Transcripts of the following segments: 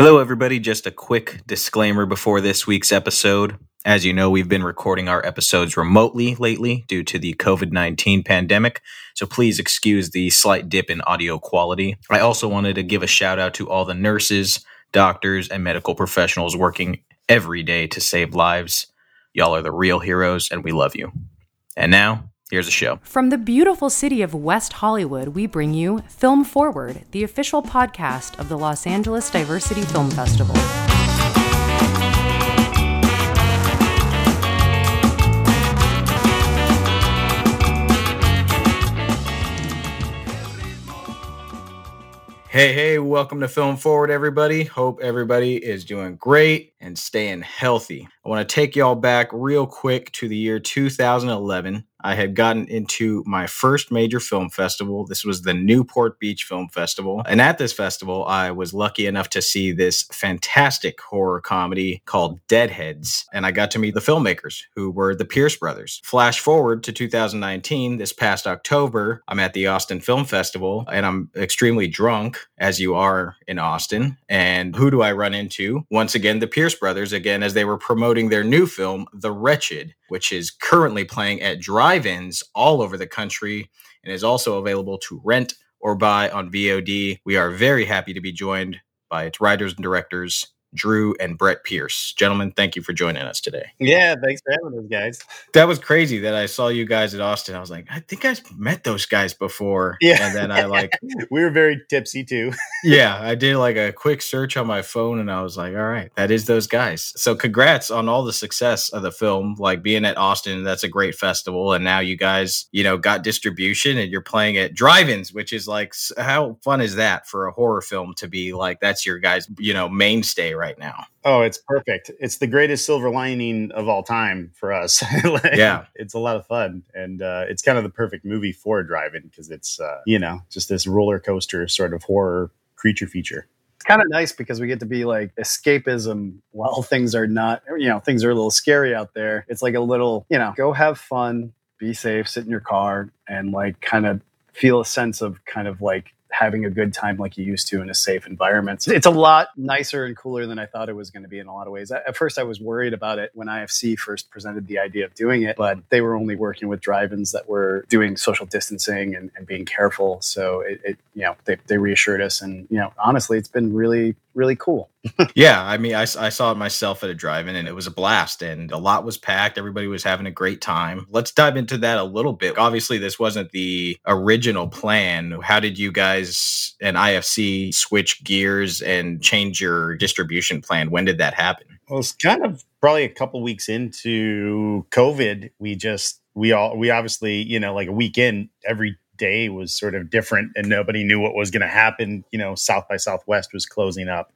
Hello, everybody. Just a quick disclaimer before this week's episode. As you know, we've been recording our episodes remotely lately due to the COVID 19 pandemic, so please excuse the slight dip in audio quality. I also wanted to give a shout out to all the nurses, doctors, and medical professionals working every day to save lives. Y'all are the real heroes, and we love you. And now, here's the show. From the beautiful city of West Hollywood, we bring you Film Forward, the official podcast of the Los Angeles Diversity Film Festival. Hey, hey, welcome to Film Forward, everybody. Hope everybody is doing great and staying healthy. I want to take y'all back real quick to the year 2011. I had gotten into my first major film festival. This was the Newport Beach Film Festival. And at this festival, I was lucky enough to see this fantastic horror comedy called Deadheads. And I got to meet the filmmakers, who were the Pierce brothers. Flash forward to 2019, this past October, I'm at the Austin Film Festival and I'm extremely drunk, as you are in Austin. And who do I run into? Once again, the Pierce brothers, again, as they were promoting their new film, The Wretched which is currently playing at drive ins all over the country and is also available to rent or buy on VOD. We are very happy to be joined by its writers and directors, Drew and Brett Pierce. Gentlemen, thank you for joining us today. Yeah, thanks for having us, guys. That was crazy that I saw you guys at Austin. I was like, I think I've met those guys before. Yeah. And then I like, we were very tipsy too. yeah, I did like a quick search on my phone and I was like, all right, that is those guys. So congrats on all the success of the film. Like being at Austin, that's a great festival. And now you guys, you know, got distribution and you're playing at drive ins, which is like, how fun is that for a horror film to be like, that's your guys, you know, mainstay right now. Oh, it's perfect. It's the greatest silver lining of all time for us. like, yeah. It's a lot of fun. And uh, it's kind of the perfect movie for driving because it's, uh, you know, just this roller coaster sort of horror creature feature. It's kind of nice because we get to be like escapism while things are not, you know, things are a little scary out there. It's like a little, you know, go have fun, be safe, sit in your car, and like kind of feel a sense of kind of like having a good time like you used to in a safe environment. It's a lot nicer and cooler than I thought it was going to be in a lot of ways. At first, I was worried about it when IFC first presented the idea of doing it, but they were only working with drive-ins that were doing social distancing and, and being careful. So it, it, you know, they, they reassured us, and you know, honestly, it's been really really cool. yeah, I mean, I, I saw it myself at a drive-in, and it was a blast, and a lot was packed. Everybody was having a great time. Let's dive into that a little bit. Obviously, this wasn't the original plan. How did you guys and IFC switch gears and change your distribution plan? When did that happen? Well, it's kind of probably a couple weeks into COVID. We just we all we obviously you know like a weekend every day was sort of different and nobody knew what was going to happen. You know, South by Southwest was closing up.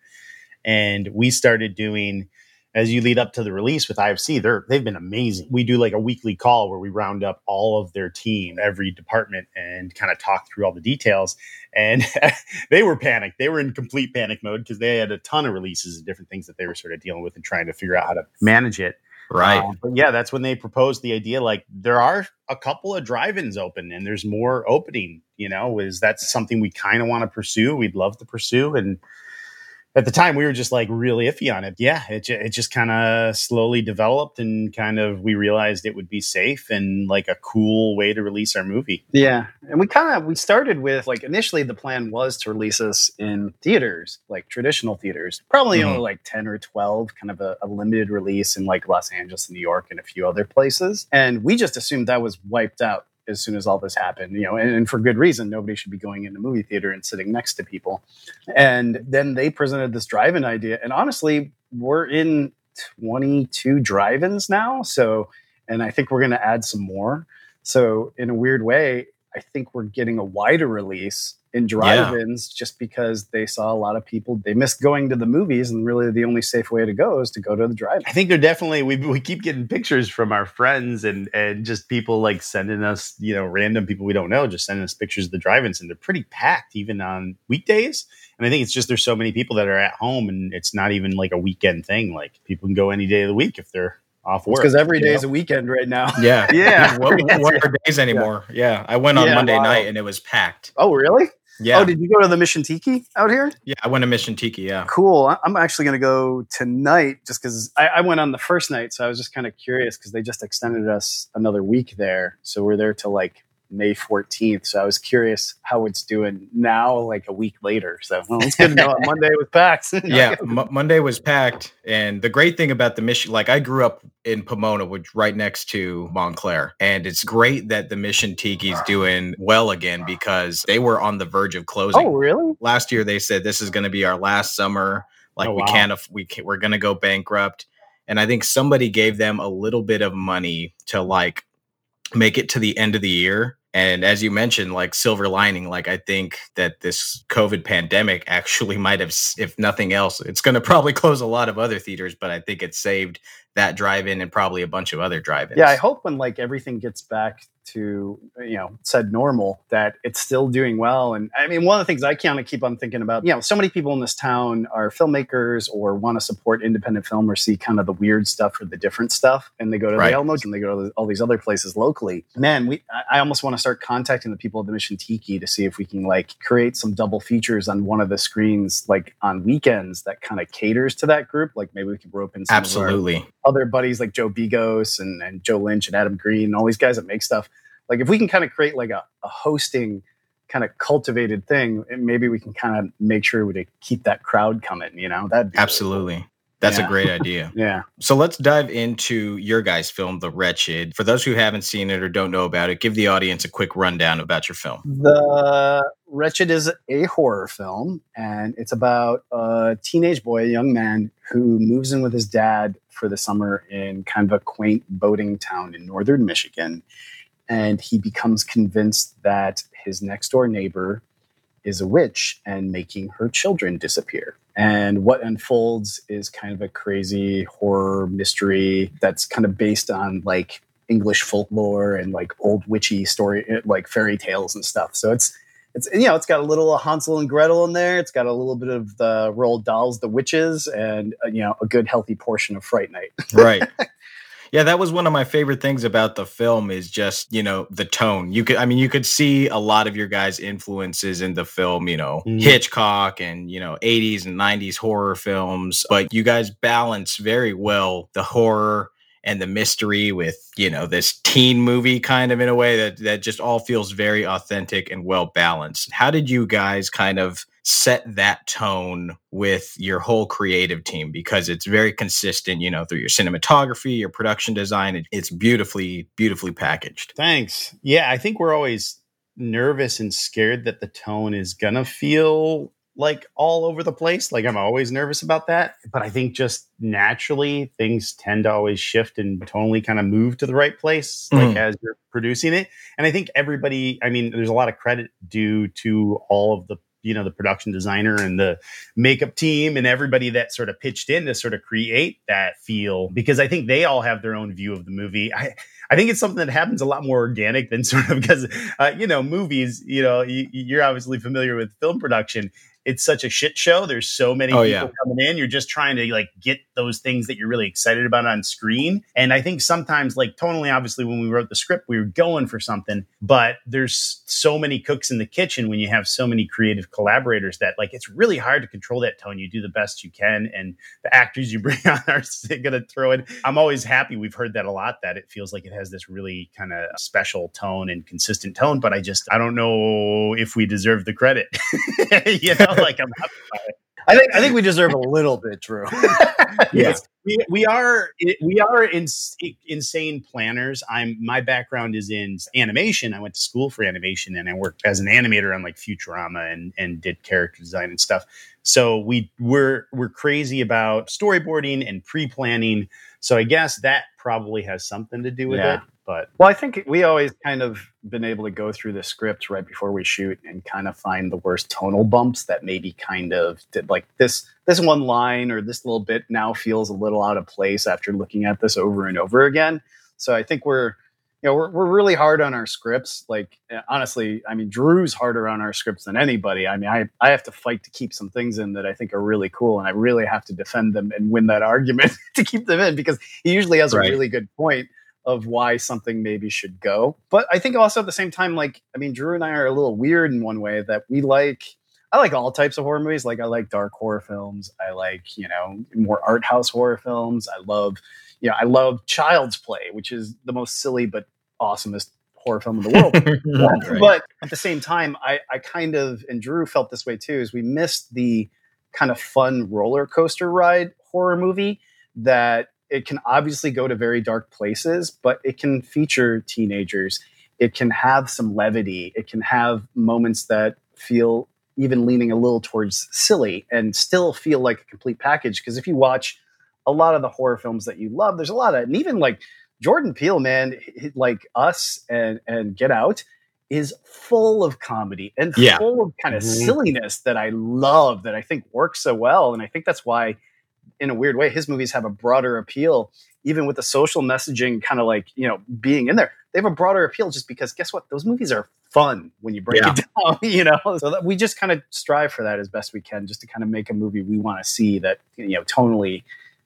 And we started doing, as you lead up to the release with IFC, they're, they've been amazing. We do like a weekly call where we round up all of their team, every department, and kind of talk through all the details. And they were panicked. They were in complete panic mode because they had a ton of releases and different things that they were sort of dealing with and trying to figure out how to manage it. Right. Um, but yeah, that's when they proposed the idea. Like there are a couple of drive-ins open, and there's more opening. You know, is that something we kind of want to pursue? We'd love to pursue, and at the time we were just like really iffy on it. Yeah, it, it just kind of slowly developed and kind of we realized it would be safe and like a cool way to release our movie. Yeah. And we kind of we started with like initially the plan was to release us in theaters, like traditional theaters. Probably mm-hmm. only like 10 or 12, kind of a, a limited release in like Los Angeles and New York and a few other places. And we just assumed that was wiped out as soon as all this happened, you know, and, and, for good reason. Nobody should be going into movie theater and sitting next to people. And then they presented this drive-in idea, and honestly, we're in 22 drive-ins now. So, and I think we're going to add some more. So, in a weird way, I think we're getting a wider release in drive-ins yeah. just because they saw a lot of people they missed going to the movies and really the only safe way to go is to go to the drive in. I think they're definitely we, we keep getting pictures from our friends and and just people like sending us you know random people we don't know just sending us pictures of the drive-ins and they're pretty packed even on weekdays and I think it's just there's so many people that are at home and it's not even like a weekend thing like people can go any day of the week if they're off work because every day is a weekend right now. Yeah, yeah. what, what are days anymore? Yeah. yeah. I went on yeah, Monday wow. night and it was packed. Oh, really? Yeah. Oh, did you go to the Mission Tiki out here? Yeah, I went to Mission Tiki. Yeah. Cool. I'm actually going to go tonight just because I, I went on the first night. So I was just kind of curious because they just extended us another week there. So we're there till like May 14th. So I was curious how it's doing now, like a week later. So well, it's good to know Monday was packed. yeah, M- Monday was packed, and the great thing about the mission, like I grew up in Pomona, which right next to Montclair, and it's great that the Mission Tiki's doing well again because they were on the verge of closing. Oh, really? Last year they said this is going to be our last summer, like Oh, we wow. can't, aff- we can, we're going to go bankrupt, and I think somebody gave them a little bit of money to like make it to the end of the year. And as you mentioned, like silver lining, like I think that this COVID pandemic actually might have, if nothing else, it's going to probably close a lot of other theaters, but I think it saved that drive-in and probably a bunch of other drive-ins. Yeah, I hope when like everything gets back to you know said normal that it's still doing well. And I mean, one of the things I kind of keep on thinking about, you know, so many people in this town are filmmakers or want to support independent film or see kind of the weird stuff or the different stuff, and they go to Right. the Elmos and they go to all these other places locally. Man, we I almost want to start contacting the people at the Mission Tiki to see if we can like create some double features on one of the screens, like on weekends that kind of caters to that group. Like maybe we could rope in some absolutely. other buddies like Joe Begos and, and Joe Lynch and Adam Green and all these guys that make stuff. Like if we can kind of create like a, a hosting kind of cultivated thing, maybe we can kind of make sure to keep that crowd coming, you know? Really Absolutely. That's Yeah. a great idea. Yeah. So let's dive into your guys' film, The Wretched. For those who haven't seen it or don't know about it, give the audience a quick rundown about your film. The Wretched is a horror film, and it's about a teenage boy, a young man, who moves in with his dad for the summer in kind of a quaint boating town in northern Michigan. And he becomes convinced that his next door neighbor is a witch and making her children disappear. And what unfolds is kind of a crazy horror mystery that's kind of based on like English folklore and like old witchy story, like fairy tales and stuff. So it's it's you know it's got a little Hansel and Gretel in there. It's got a little bit of the Roald Dahl's, the witches, and uh, you know a good healthy portion of Fright Night. right yeah that was one of my favorite things about the film is just you know the tone you could i mean you could see a lot of your guys influences in the film you know Mhm. hitchcock and you know 80s and 90s horror films but you guys balance very well the horror and the mystery with you know this teen movie kind of in a way that that just all feels very authentic and well balanced how did you guys kind of set that tone with your whole creative team because it's very consistent you know through your cinematography your production design it- it's beautifully beautifully packaged Thanks. Yeah, I think we're always nervous and scared that the tone is gonna feel like all over the place. Like I'm always nervous about that. But I think just naturally things tend to always shift and tonally kind of move to the right place, like Mhm. as you're producing it. And I think everybody, I mean, there's a lot of credit due to all of the you know the production designer and the makeup team and everybody that sort of pitched in to sort of create that feel because I think they all have their own view of the movie. I I think it's something that happens a lot more organic than sort of because uh, you know movies. You know, you, you're obviously familiar with film production. It's such a shit show. There's so many Oh, people yeah. coming in. You're just trying to like get those things that you're really excited about on screen. And I think sometimes, like tonally, obviously, when we wrote the script, we were going for something. But there's so many cooks in the kitchen when you have so many creative collaborators that like it's really hard to control that tone. You do the best you can, and the actors you bring on are going to throw it. I'm always happy. We've heard that a lot. That it feels like it has this really kind of special tone and consistent tone. But I just I don't know if we deserve the credit. you know, like I'm happy about it. I think I think we deserve a little bit, Drew. Yes, we, we are we are ins- insane planners. I'm my background is in animation. I went to school for animation and I worked as an animator on like Futurama and and did character design and stuff. So we we're we're crazy about storyboarding and pre-planning. So I guess that probably has something to do with Yeah. it. But Well, I think we always kind of been able to go through the script right before we shoot and kind of find the worst tonal bumps that maybe kind of did like this this one line or this little bit now feels a little out of place after looking at this over and over again. So I think we're you know we're, we're really hard on our scripts. Like eh, honestly, I mean Drew's harder on our scripts than anybody. I mean I I have to fight to keep some things in that I think are really cool, and I really have to defend them and win that argument to keep them in because he usually has Right. a really good point of why something maybe should go. But I think also at the same time, like, I mean, Drew and I are a little weird in one way that we like, I like all types of horror movies. Like, I like dark horror films. I like, you know, more art house horror films. I love, you know, I love Child's Play, which is the most silly but awesomest horror film in the world. right. But at the same time, I, I kind of, and Drew felt this way too, is we missed the kind of fun roller coaster ride horror movie that it can obviously go to very dark places, but it can feature teenagers. It can have some levity. It can have moments that feel even leaning a little towards silly and still feel like a complete package. Because if you watch a lot of the horror films that you love, there's a lot of, and even like Jordan Peele, man, like us and and Get Out is full of comedy and yeah. full of kind of mm-hmm. silliness that I love that I think works so well. And I think that's why in a weird way, his movies have a broader appeal, even with the social messaging kind of like, you know, being in there. They have a broader appeal just because guess what? Those movies are fun when you break yeah. it down, you know? So that we just kind of strive for that as best we can, just to kind of make a movie we want to see that, you know, tonally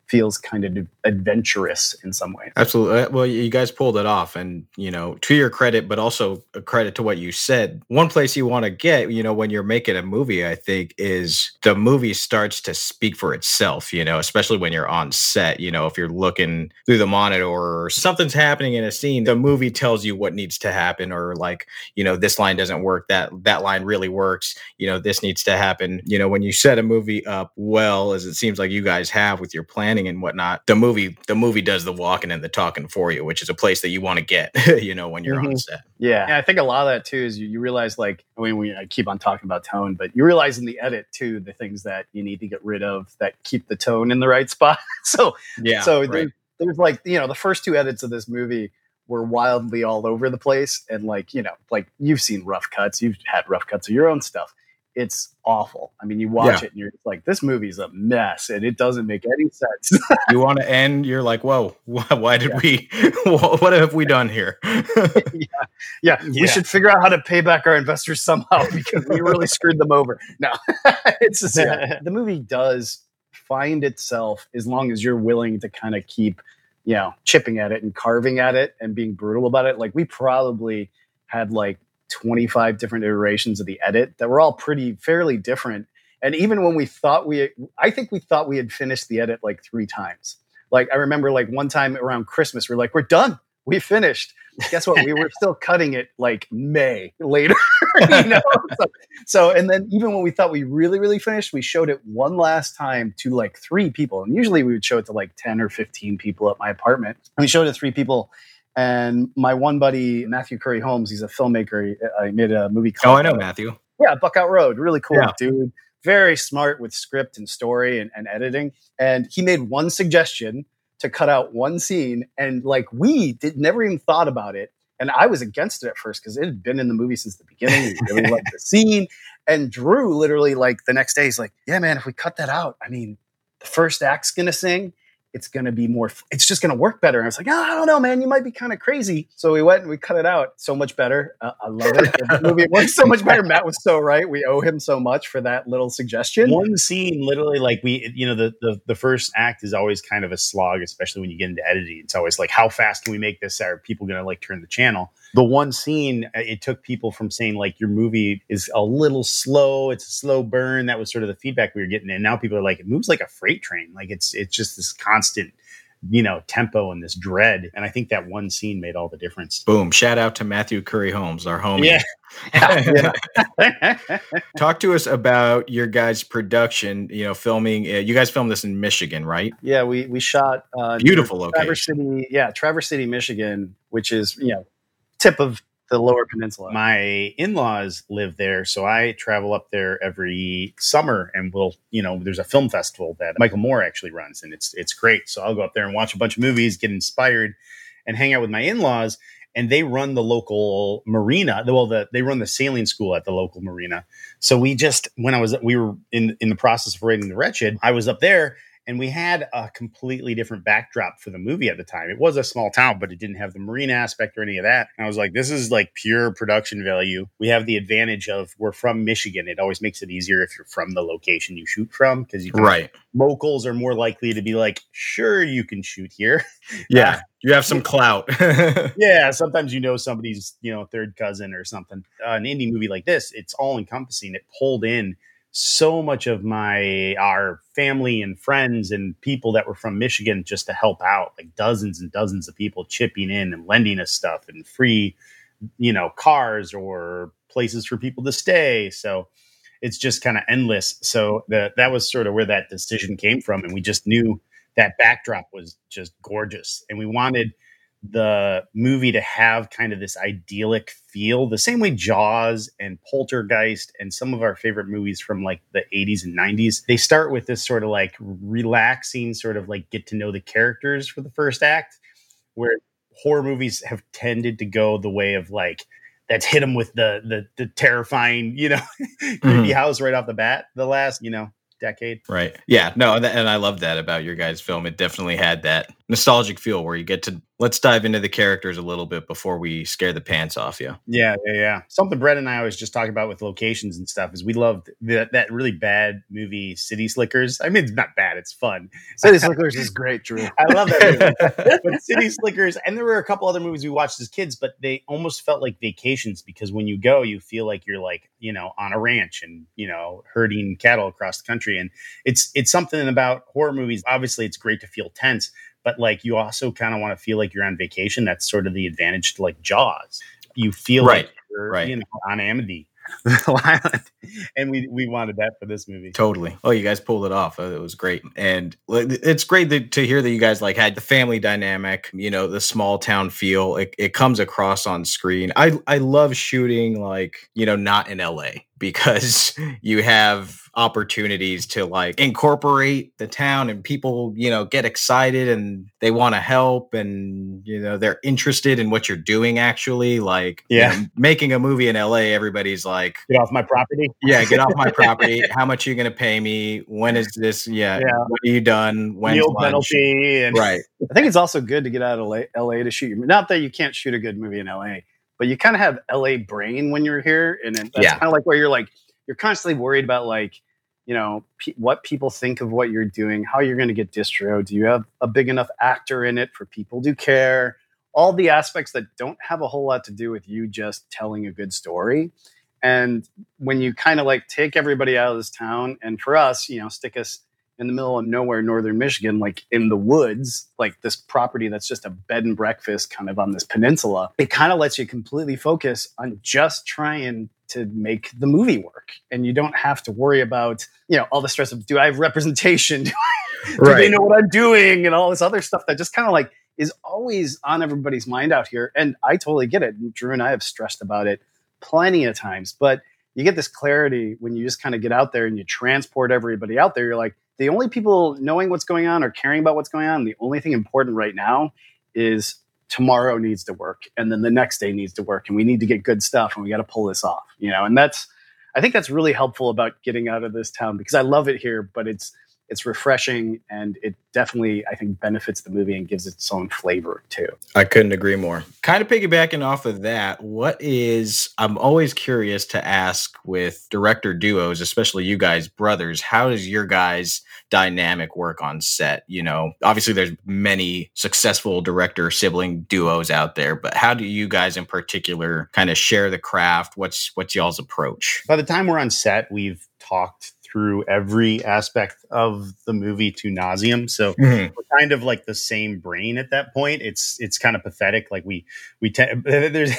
feels kind of adventurous in some ways. Absolutely. Uh, well, you guys pulled it off, and you know, to your credit, but also a credit to what you said. One place you want to get, you know, when you're making a movie, I think, is the movie starts to speak for itself. You know, especially when you're on set. You know, if you're looking through the monitor or something's happening in a scene, the movie tells you what needs to happen, or like, you know, this line doesn't work. That that line really works. You know, this needs to happen. You know, when you set a movie up well, as it seems like you guys have with your plan planning and whatnot, the movie the movie does the walking and the talking for you, which is a place that you want to get, you know, when you're mm-hmm. on set. Yeah. yeah. I think a lot of that too is you, you realize like I mean we I keep on talking about tone, but you realize in the edit too the things that you need to get rid of that keep the tone in the right spot. so yeah, so right. there's, there's like you know the first two edits of this movie were wildly all over the place and like you know like you've seen rough cuts you've had rough cuts of your own stuff it's awful. I mean, you watch yeah. it and you're like, this movie's a mess and it doesn't make any sense. you want to end, you're like, whoa, why did yeah. we, what have we done here? yeah. yeah. We should figure out how to pay back our investors somehow because we really screwed them over. No, it's just, the movie does find itself as long as you're willing to kind of keep, you know, chipping at it and carving at it and being brutal about it. Like we probably had like 25 different iterations of the edit that were all pretty fairly different. And even when we thought we, I think we thought we had finished the edit like three times. Like I remember like one time around Christmas, we are like, we're done. We finished. Guess what? we were still cutting it like May later. you know? So, so, and then even when we thought we really, really finished, we showed it one last time to like three people. And usually we would show it to like 10 or 15 people at my apartment. And we showed it to three people and my one buddy, Matthew Currie Holmes, he's a filmmaker. I uh, made a movie called. Oh, I know Matthew. Yeah, Buckout Road. Really cool yeah. dude. Very smart with script and story and, and editing. And he made one suggestion to cut out one scene. And like we did never even thought about it. And I was against it at first because it had been in the movie since the beginning. We really loved the scene. And Drew literally like the next day, he's like, Yeah, man, if we cut that out, I mean, the first act's gonna sing it's going to be more, it's just going to work better. And I was like, oh, I don't know, man, you might be kind of crazy. So we went and we cut it out. So much better. Uh, I love it. the movie works so much better. Matt was so right. We owe him so much for that little suggestion. One scene, literally, like we, you know, the, the, the first act is always kind of a slog, especially when you get into editing. It's always like, how fast can we make this? Are people going to like turn the channel? The one scene uh, it took people from saying like your movie is a little slow it's a slow burn that was sort of the feedback we were getting and now people are like it moves like a freight train like it's it's just this constant you know tempo and this dread and i think that one scene made all the difference. Boom shout out to matthew currie holmes our homie. Yeah. talk to us about your guys production you know filming uh, you guys filmed this in michigan right? Yeah we we shot uh beautiful location. Traverse city yeah traverse city michigan which is you know tip of the lower peninsula. My in-laws live there, so I travel up there every summer and we'll, you know, there's a film festival that Michael Moore actually runs and it's it's great. So I'll go up there and watch a bunch of movies, get inspired and hang out with my in-laws and they run the local marina. Well, the, they run the sailing school at the local marina. So we just when I was we were in in the process of writing the wretched, I was up there and we had a completely different backdrop for the movie at the time. It was a small town, but it didn't have the marine aspect or any of that. And I was like, this is like pure production value. We have the advantage of we're from Michigan. It always makes it easier if you're from the location you shoot from because you can, Right. locals are more likely to be like, sure, you can shoot here. Yeah. You have some clout. yeah, sometimes you know somebody's, you know, third cousin or something. Uh, an indie movie like this, it's all encompassing. It pulled in so much of my our family and friends and people that were from Michigan just to help out, like dozens and dozens of people chipping in and lending us stuff and free, you know, cars or places for people to stay. So it's just kind of endless. So that that was sort of where that decision came from, and we just knew that backdrop was just gorgeous, and we wanted the movie to have kind of this idyllic feel, the same way Jaws and Poltergeist and some of our favorite movies from like the 80s and 90s. They start with this sort of like relaxing, sort of like get to know the characters for the first act, where horror movies have tended to go the way of like, that's hit them with the the, the terrifying, you know, creepy mm-hmm. house right off the bat. The last, you know, decade. Right. Yeah. No, and, and I love that about your guys' film. It definitely had that nostalgic feel where you get to let's dive into the characters a little bit before we scare the pants off you. Yeah, yeah, yeah. Something Brett and I always just talk about with locations and stuff is we loved that that really bad movie City Slickers. I mean, it's not bad; it's fun. City Slickers is great, Drew. I love that movie. but City Slickers, and there were a couple other movies we watched as kids, but they almost felt like vacations because when you go, you feel like you're like you know on a ranch and you know herding cattle across the country, and it's it's something about horror movies. Obviously, it's great to feel tense, but like you also kind of want to feel like you're on vacation. That's sort of the advantage to like Jaws. You feel Right, like you're right. you know on Amity. Island. and we we wanted that for this movie. Totally. Oh, you guys pulled it off. Uh, It was great, and it's great that, to hear that you guys like had the family dynamic. You know, the small town feel. It, it comes across on screen. I I love shooting like you know not in L.A. because you have opportunities to like incorporate the town and people you know get excited and they want to help and you know they're interested in what you're doing actually like you Yeah. know, making a movie in la everybody's like Get off my property. yeah, get off my property. How much are you going to pay me? When is this? Yeah, Yeah. when are you done? Yield lunch? penalty and Right, I think it's also good to get out of LA, LA to shoot your. Not that you can't shoot a good movie in LA, but you kind of have LA brain when you're here, and that's Yeah. kind of like where you're like you're constantly worried about like you know pe- what people think of what you're doing, how you're going to get distro. Do you have a big enough actor in it for people to care? All the aspects that don't have a whole lot to do with you just telling a good story. And when you kind of like take everybody out of this town, and for us, you know, stick us in the middle of nowhere, northern Michigan, like in the woods, like this property that's just a bed and breakfast kind of on this peninsula, it kind of lets you completely focus on just trying to make the movie work. And you don't have to worry about, you know, all the stress of do I have representation? Do, I, do they know what I'm doing? And all this other stuff that just kind of like is always on everybody's mind out here. And I totally get it. Drew and I have stressed about it plenty of times, but you get this clarity when you just kind of get out there and you transport everybody out there. You're like, the only people knowing what's going on or caring about what's going on, the only thing important right now is tomorrow needs to work and then the next day needs to work and we need to get good stuff and we got to pull this off, you know? And that's, I think that's really helpful about getting out of this town because I love it here, but it's, it's refreshing and it definitely, I think, benefits the movie and gives it its own flavor too. I couldn't agree more. Kind of piggybacking off of that, what is, I'm always curious to ask with director duos, especially you guys, brothers, how does your guys' dynamic work on set? You know, obviously there's many successful director sibling duos out there, but how do you guys in particular kind of share the craft? What's, what's y'all's approach? by the time we're on set, we've talked through every aspect of the movie to nauseum. So mm-hmm. we're kind of like the same brain at that point. It's it's kind of pathetic. Like we we te- there's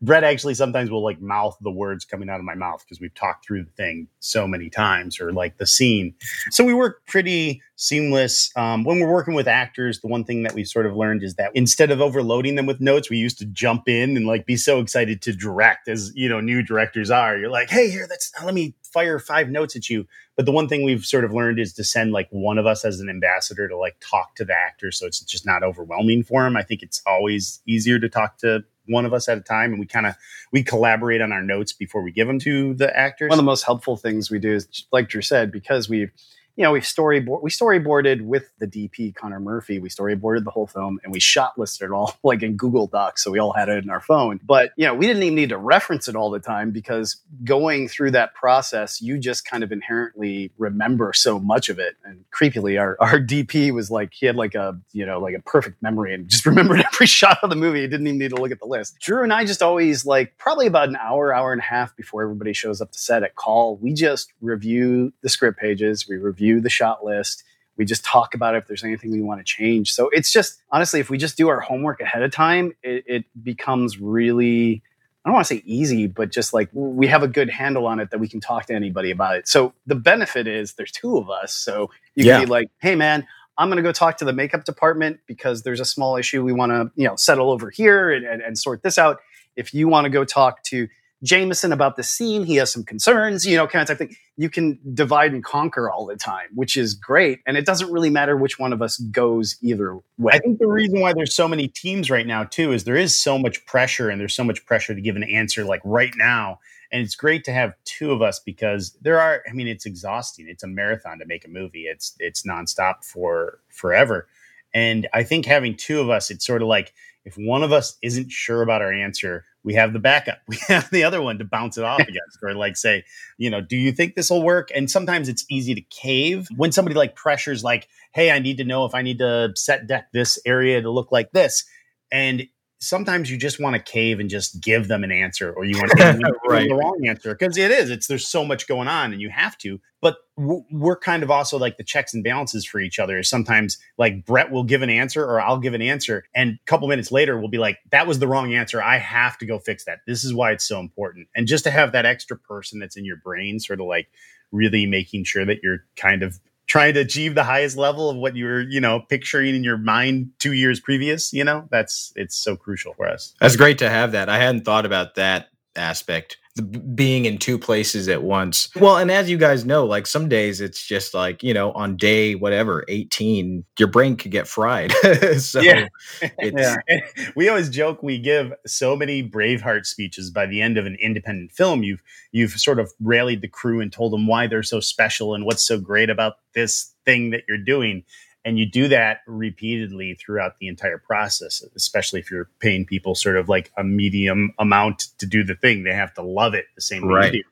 Brett actually sometimes will like mouth the words coming out of my mouth because we've talked through the thing so many times or like the scene. So we work pretty seamless. Um, when we're working with actors, the one thing that we sort of learned is that instead of overloading them with notes, we used to jump in and like be so excited to direct as you know new directors are. You're like, hey, here, let's let me fire five notes at you. But the one thing we've sort of learned is to send like one of us as an ambassador to like talk to the actor so it's just not overwhelming for him. I think it's always easier to talk to one of us at a time and we kind of we collaborate on our notes before we give them to the actors. One of the most helpful things we do is, like Drew said, because we you know, we storyboard we storyboarded with the DP Connor Murphy. We storyboarded the whole film and we shot listed it all like in Google Docs, so we all had it in our phone. But you know, we didn't even need to reference it all the time because going through that process, you just kind of inherently remember so much of it. And creepily, our our DP was like he had like a you know like a perfect memory and just remembered every shot of the movie. He didn't even need to look at the list. Drew and I just always like probably about an hour, hour and a half before everybody shows up to set at call. We just review the script pages. We review review the shot list. We just talk about it if there's anything we want to change. So it's just honestly, if we just do our homework ahead of time, it, it becomes really I don't want to say easy, but just like we have a good handle on it that we can talk to anybody about it. So the benefit is there's two of us. So you yeah. can be like, hey man, I'm going to go talk to the makeup department because there's a small issue we want to, you know, settle over here and, and, and sort this out. If you want to go talk to Jamison about the scene. He has some concerns, you know, kind of thing. You can divide and conquer all the time, which is great. And it doesn't really matter which one of us goes either way. I think the reason why there's so many teams right now, too, is there is so much pressure and there's so much pressure to give an answer like right now. And it's great to have two of us because there are, I mean, it's exhausting. It's a marathon to make a movie. It's it's nonstop for forever. And I think having two of us, it's sort of like if one of us isn't sure about our answer, we have the backup. We have the other one to bounce it off against, or like say, you know, do you think this will work? And sometimes it's easy to cave when somebody like pressures, like, hey, I need to know if I need to set deck this area to look like this. And sometimes you just want to cave and just give them an answer or you want to give right. the wrong answer because it is it's there's so much going on and you have to but we're kind of also like the checks and balances for each other. Sometimes like brett will give an answer or i'll give an answer and a couple minutes later we'll be like that was the wrong answer. I have to go fix that. This is why it's so important. And just to have that extra person that's in your brain sort of like really making sure that you're kind of trying to achieve the highest level of what you were, you know, picturing in your mind two years previous, you know, that's it's so crucial for us. That's great to have that. I hadn't thought about that aspect the, being in two places at once. Well, and as you guys know, like some days it's just like, you know, on day whatever, 18, your brain could get fried. so yeah. yeah. we always joke we give so many Braveheart speeches by the end of an independent film. You've you've sort of rallied the crew and told them why they're so special and what's so great about this thing that you're doing and you do that repeatedly throughout the entire process especially if you're paying people sort of like a medium amount to do the thing they have to love it the same way right. you do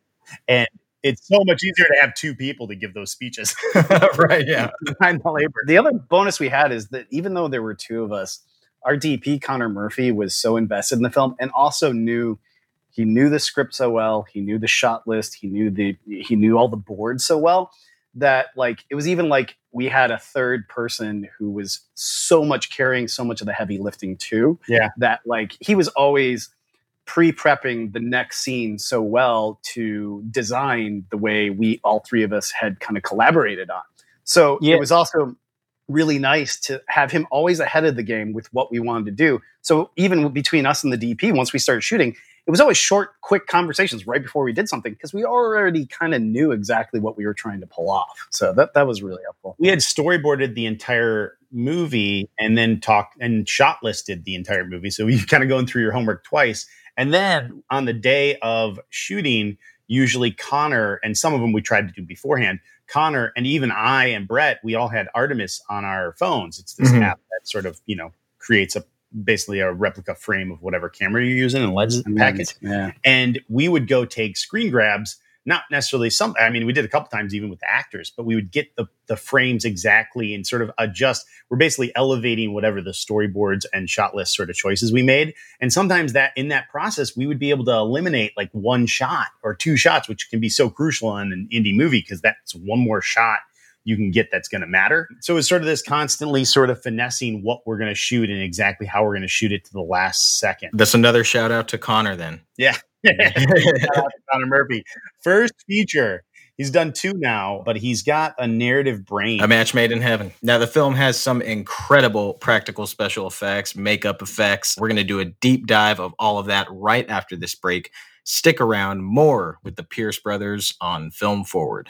and it's so much easier to have two people to give those speeches right yeah the, labor. the other bonus we had is that even though there were two of us our dp connor murphy was so invested in the film and also knew he knew the script so well he knew the shot list he knew the he knew all the boards so well that like it was even like we had a third person who was so much carrying so much of the heavy lifting too. Yeah. That like he was always pre-prepping the next scene so well to design the way we all three of us had kind of collaborated on. So yeah. it was also really nice to have him always ahead of the game with what we wanted to do. So even between us and the DP, once we started shooting, it was always short, quick conversations right before we did something because we already kind of knew exactly what we were trying to pull off. So that that was really helpful. We had storyboarded the entire movie and then talked and shot listed the entire movie. So you kind of going through your homework twice. And then on the day of shooting, usually Connor and some of them we tried to do beforehand. Connor and even I and Brett, we all had Artemis on our phones. It's this mm-hmm. app that sort of, you know, creates a basically a replica frame of whatever camera you're using and lens mm-hmm. package. Yeah. And we would go take screen grabs, not necessarily some, I mean, we did a couple times even with actors, but we would get the, the frames exactly and sort of adjust. We're basically elevating whatever the storyboards and shot list sort of choices we made. And sometimes that in that process, we would be able to eliminate like one shot or two shots, which can be so crucial in an indie movie because that's one more shot you can get that's going to matter. So it's sort of this constantly sort of finessing what we're going to shoot and exactly how we're going to shoot it to the last second. That's another shout out to Connor then. Yeah. Connor Murphy. First feature. He's done two now, but he's got a narrative brain. A match made in heaven. Now, the film has some incredible practical special effects, makeup effects. We're going to do a deep dive of all of that right after this break. Stick around more with the Pierce brothers on Film Forward.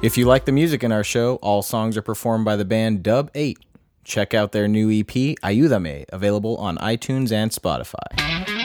If you like the music in our show, all songs are performed by the band Dub 8. Check out their new EP, Ayúdame, available on iTunes and Spotify.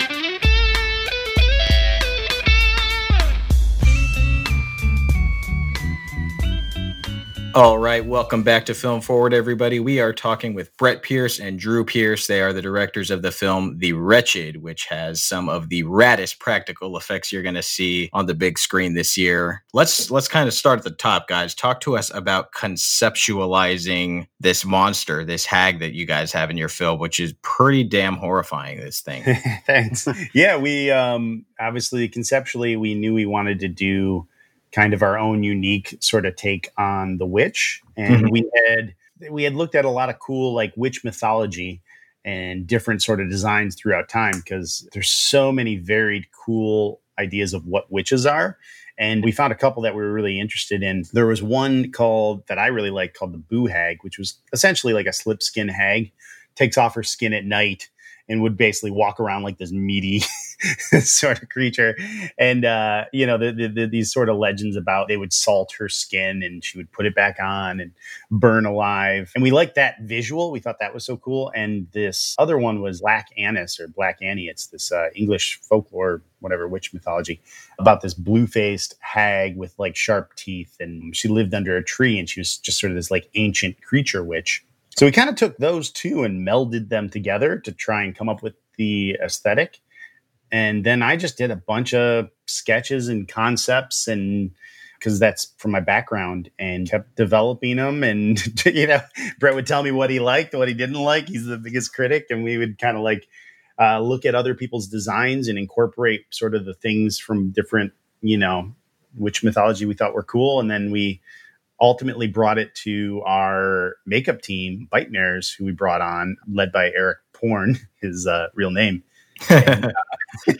All right, welcome back to Film Forward, everybody. We are talking with Brett Pierce and Drew Pierce. They are the directors of the film The Wretched, which has some of the raddest practical effects you're going to see on the big screen this year. Let's let's kind of start at the top, guys. Talk to us about conceptualizing this monster, this hag that you guys have in your film, which is pretty damn horrifying. This thing. Thanks. yeah, we um, obviously conceptually we knew we wanted to do kind of our own unique sort of take on the witch. And mm-hmm. we had we had looked at a lot of cool like witch mythology and different sort of designs throughout time because there's so many varied cool ideas of what witches are. And we found a couple that we were really interested in. There was one called that i really liked called the boo hag which was essentially like a slip skin hag takes off her skin at night and would basically walk around like this meaty sort of creature. And uh, you know, the, the, the, these sort of legends about they would salt her skin and she would put it back on and burn alive. And we liked that visual. We thought that was so cool. And this other one was Black Annis or Black Annie. It's this uh, English folklore, whatever witch mythology about this blue faced hag with like sharp teeth. And she lived under a tree and she was just sort of this like ancient creature witch so we kind of took those two and melded them together to try and come up with the aesthetic. And then I just did a bunch of sketches and concepts and because that's from my background and kept developing them. And, you know, Brett would tell me what he liked, what he didn't like. He's the biggest critic. And we would kind of like uh, look at other people's designs and incorporate sort of the things from different, you know, which mythology we thought were cool. And then we, ultimately brought it to our makeup team, Bightmares, who we brought on, led by Eric Porn, his uh, real name. And, uh,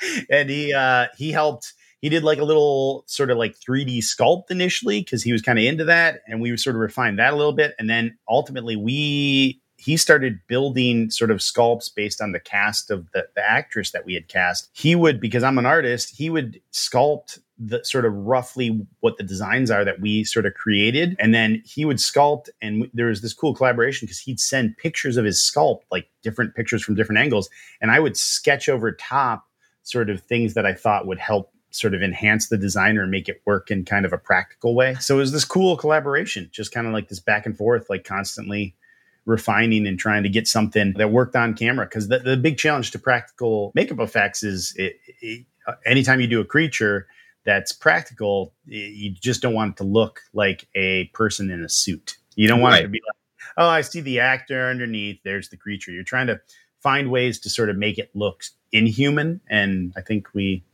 and he uh, he helped. He did like a little sort of like 3D sculpt initially because he was kind of into that, and we sort of refined that a little bit. And then ultimately, we he started building sort of sculpts based on the cast of the, the actress that we had cast. He would, because I'm an artist, he would sculpt the sort of roughly what the designs are that we sort of created. And then he would sculpt, and there was this cool collaboration because he'd send pictures of his sculpt, like different pictures from different angles. And I would sketch over top sort of things that I thought would help sort of enhance the design or make it work in kind of a practical way. So it was this cool collaboration, just kind of like this back and forth, like constantly refining and trying to get something that worked on camera. Because the, the big challenge to practical makeup effects is it, it, uh, anytime you do a creature, that's practical, you just don't want it to look like a person in a suit. You don't want right. it to be like, oh, I see the actor underneath. There's the creature. You're trying to find ways to sort of make it look inhuman. And I think we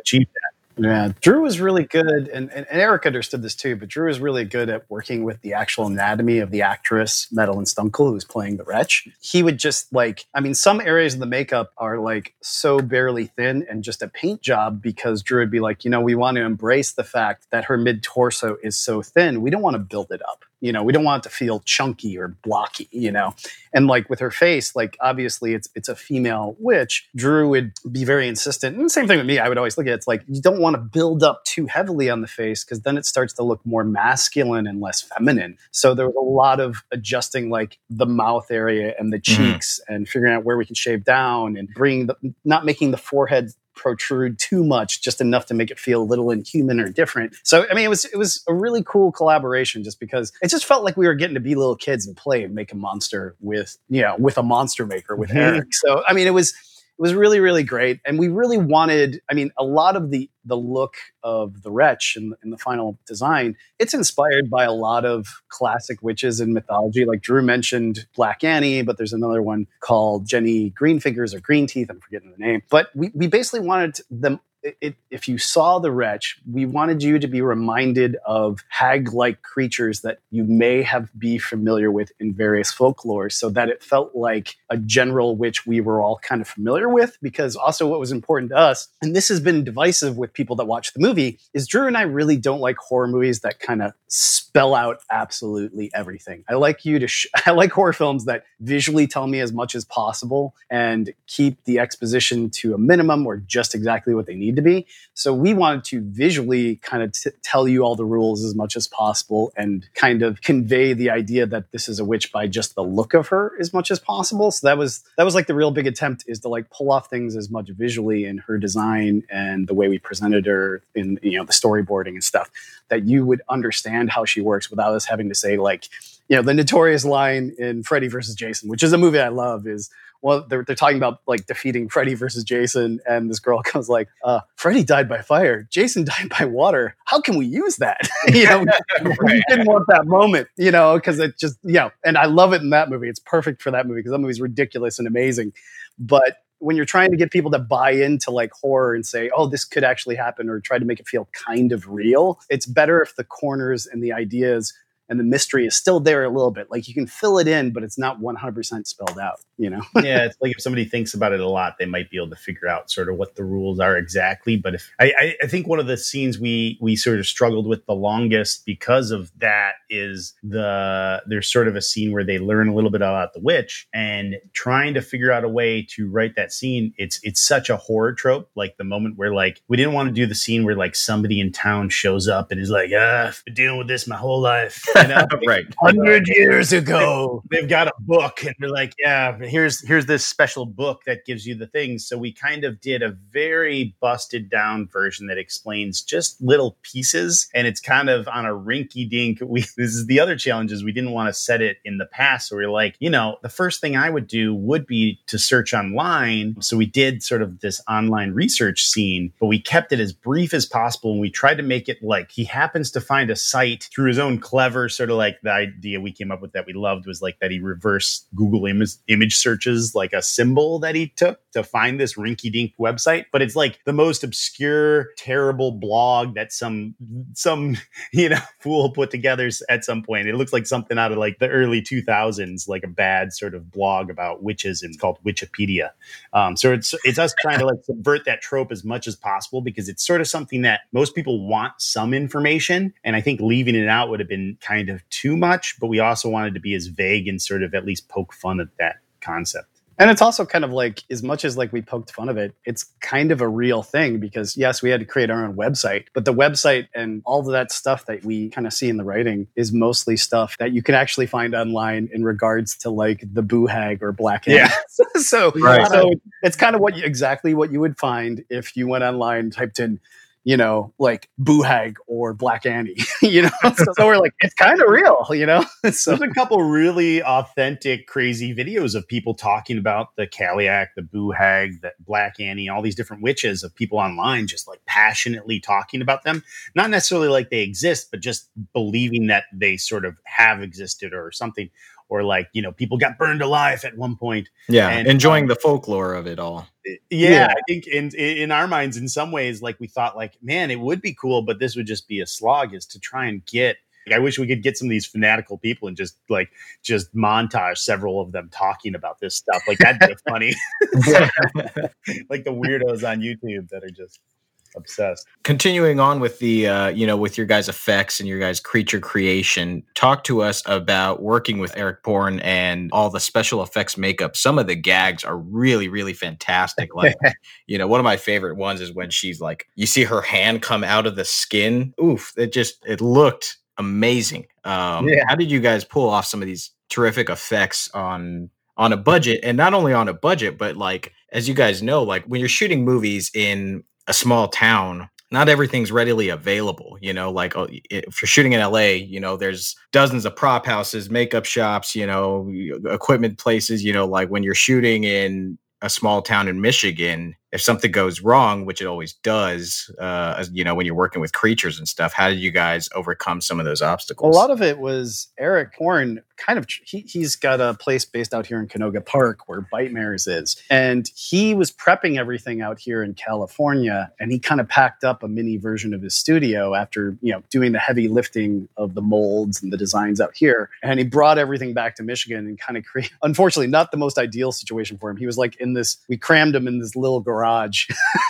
achieved that. Yeah, Drew was really good, and, and, Eric understood this too. But Drew was really good at working with the actual anatomy of the actress Madeline Stunkel, who's playing the wretch. He would just like, I mean, some areas of the makeup are like so barely thin and just a paint job because Drew would be like, you know, we want to embrace the fact that her mid torso is so thin. We don't want to build it up. You know, we don't want it to feel chunky or blocky, you know. And like with her face, like obviously it's it's a female witch. Drew would be very insistent. And same thing with me. I would always look at it, it's like you don't want to build up too heavily on the face because then it starts to look more masculine and less feminine. So there was a lot of adjusting like the mouth area and the mm-hmm. cheeks mm-hmm. and figuring out where we can shave down and bringing the not making the forehead protrude too much, just enough to make it feel a little inhuman or different. So I mean, it was it was a really cool collaboration, just because it just felt like we were getting to be little kids and play and make a monster with you know with a monster maker with mm-hmm. Eric. So I mean, it was it was really really great. And we really wanted i mean a lot of the the look of the wretch in, in, the final design it's inspired by a lot of classic witches in mythology. Like drew mentioned black annie but there's another one called jenny greenfingers or green teeth i'm forgetting the name. But we, we basically wanted them it, if you saw the wretch, we wanted you to be reminded of hag-like creatures that you may have be familiar with in various folklore, so that it felt like a general witch we were all kind of familiar with. Because also, what was important to us, and this has been divisive with people that watch the movie, is Drew and I really don't like horror movies that kind of spell out absolutely everything. I like you to, sh- I like horror films that visually tell me as much as possible and keep the exposition to a minimum or just exactly what they need to be. So we wanted to visually kind of t- tell you all the rules as much as possible and kind of convey the idea that this is a witch by just the look of her as much as possible. So that was that was like the real big attempt is to like pull off things as much visually in her design and the way we presented her in you know the storyboarding and stuff that you would understand how she works without us having to say like you know the notorious line in Freddy versus Jason, which is a movie I love, is well they're, they're talking about like defeating Freddy versus Jason, and this girl comes like, uh, Freddy died by fire, Jason died by water. How can we use that? you know, we didn't want that moment, you know, because it just you know, and I love it in that movie. It's perfect for that movie because that movie's ridiculous and amazing, but when you're trying to get people to buy into like horror and say, oh, this could actually happen, or try to make it feel kind of real, it's better if the corners and the ideas and the mystery is still there a little bit. Like you can fill it in, but it's not 100% spelled out, you know? yeah. It's like if somebody thinks about it a lot, they might be able to figure out sort of what the rules are exactly. But if I, I think one of the scenes we, we sort of struggled with the longest because of that is the, there's sort of a scene where they learn a little bit about the witch and trying to figure out a way to write that scene. It's, it's such a horror trope. Like the moment where like, we didn't want to do the scene where like somebody in town shows up and is like, ah, I've been dealing with this my whole life. You know? right. Hundred years ago, they've got a book, and they're like, "Yeah, here's here's this special book that gives you the things." So we kind of did a very busted down version that explains just little pieces, and it's kind of on a rinky dink. We this is the other challenge is we didn't want to set it in the past, so we are like, you know, the first thing I would do would be to search online. So we did sort of this online research scene, but we kept it as brief as possible, and we tried to make it like he happens to find a site through his own clever sort of like the idea we came up with that we loved was like that he reversed Google image image searches like a symbol that he took to find this rinky dink website. But it's like the most obscure, terrible blog that some some you know fool put together at some point. It looks like something out of like the early 2000s, like a bad sort of blog about witches and called Witchipedia. Um, so it's it's us trying to like subvert that trope as much as possible because it's sort of something that most people want some information, and I think leaving it out would have been kind of too much, but we also wanted to be as vague and sort of at least poke fun at that concept. And it's also kind of like, as much as like we poked fun of it, it's kind of a real thing because yes, we had to create our own website, but the website and all of that stuff that we kind of see in the writing is mostly stuff that you can actually find online in regards to like the boo hag or black yeah. so, right. so it's kind of what you, exactly what you would find if you went online, typed in you know, like Boo Hag or Black Annie, you know? So, so, we're like, it's kind of real, you know? so there's a couple really authentic, crazy videos of people talking about the Kaliak, the Boo Hag, the Black Annie, all these different witches of people online just like passionately talking about them. Not necessarily like they exist, but just believing that they sort of have existed or something or like you know people got burned alive at one point yeah and, enjoying um, the folklore of it all yeah, yeah, i think in in our minds in some ways like we thought like man it would be cool but this would just be a slog is to try and get like, I wish we could get some of these fanatical people and just like just montage several of them talking about this stuff. Like that'd be funny. like the weirdos on YouTube that are just obsessed. Continuing on with the uh, you know with your guys' effects and your guys' creature creation, talk to us about working with Eric Porn and all the special effects makeup. Some of the gags are really really fantastic. Like you know one of my favorite ones is when she's like you see her hand come out of the skin. Oof! It just it looked amazing. Um, yeah. How did you guys pull off some of these terrific effects on on a budget and not only on a budget but like as you guys know like when you're shooting movies in a small town not everything's readily available you know like oh, if you're shooting in la you know there's dozens of prop houses makeup shops you know equipment places you know like when you're shooting in a small town in michigan if something goes wrong, which it always does, uh, you know, when you're working with creatures and stuff, how did you guys overcome some of those obstacles? A lot of it was Eric Porn kind of, he, he's got a place based out here in Canoga Park where Bitemares is. And he was prepping everything out here in California. And he kind of packed up a mini version of his studio after, you know, doing the heavy lifting of the molds and the designs out here. And he brought everything back to Michigan and kind of create, unfortunately, not the most ideal situation for him. He was like in this, we crammed him in this little garage garage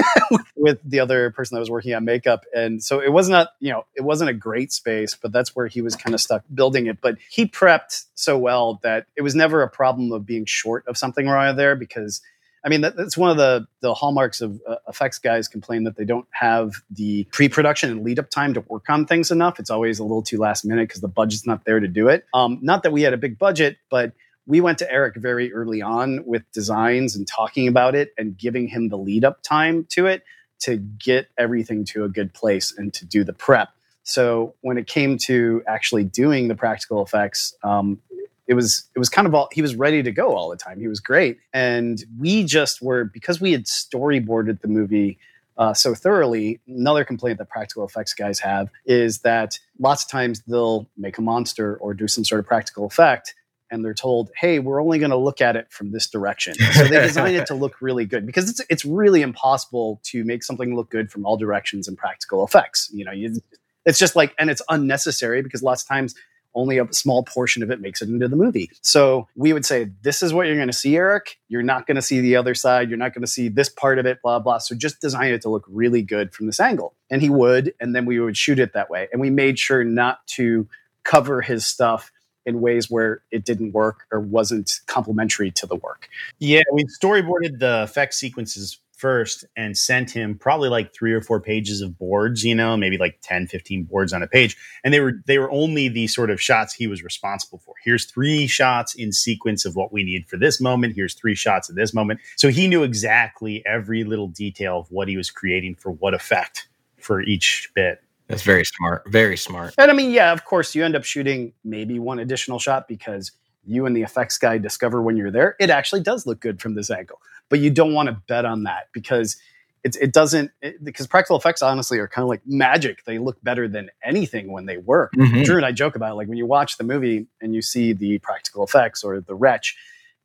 with the other person that was working on makeup. And so it was not, you know, it wasn't a great space, but that's where he was kind of stuck building it. But he prepped so well that it was never a problem of being short of something right there because I mean, that, that's one of the the hallmarks of uh, effects guys complain that they don't have the pre-production and lead up time to work on things enough. It's always a little too last minute because the budget's not there to do it. Um, not that we had a big budget, but we went to Eric very early on with designs and talking about it and giving him the lead up time to it to get everything to a good place and to do the prep. So when it came to actually doing the practical effects, um, it was it was kind of all he was ready to go all the time. He was great, and we just were because we had storyboarded the movie uh, so thoroughly. Another complaint that practical effects guys have is that lots of times they'll make a monster or do some sort of practical effect, and they're told, "Hey, we're only going to look at it from this direction." So they design it to look really good because it's it's really impossible to make something look good from all directions in practical effects. You know, you, it's just like, and it's unnecessary because lots of times only a small portion of it makes it into the movie. So we would say, this is what you're going to see, Eric. You're not going to see the other side. You're not going to see this part of it, blah, blah. So just design it to look really good from this angle. And he would. And then we would shoot it that way. And we made sure not to cover his stuff in ways where it didn't work or wasn't complementary to the work. Yeah, we storyboarded the effect sequences first and sent him probably like three or four pages of boards you know maybe like 10 15 boards on a page. And they were they were only the sort of shots he was responsible for. Here's three shots in sequence of what we need for this moment. Here's three shots of this moment. So he knew exactly every little detail of what he was creating for what effect for each bit that's very smart very smart. And i mean yeah of course you end up shooting maybe one additional shot because you and the effects guy discover when you're there it actually does look good from this angle. But you don't want to bet on that because it, it doesn't it, because practical effects honestly are kind of like magic. They look better than anything when they work. Mm-hmm. drew and i joke about it, like when you watch the movie and you see the practical effects or the wretch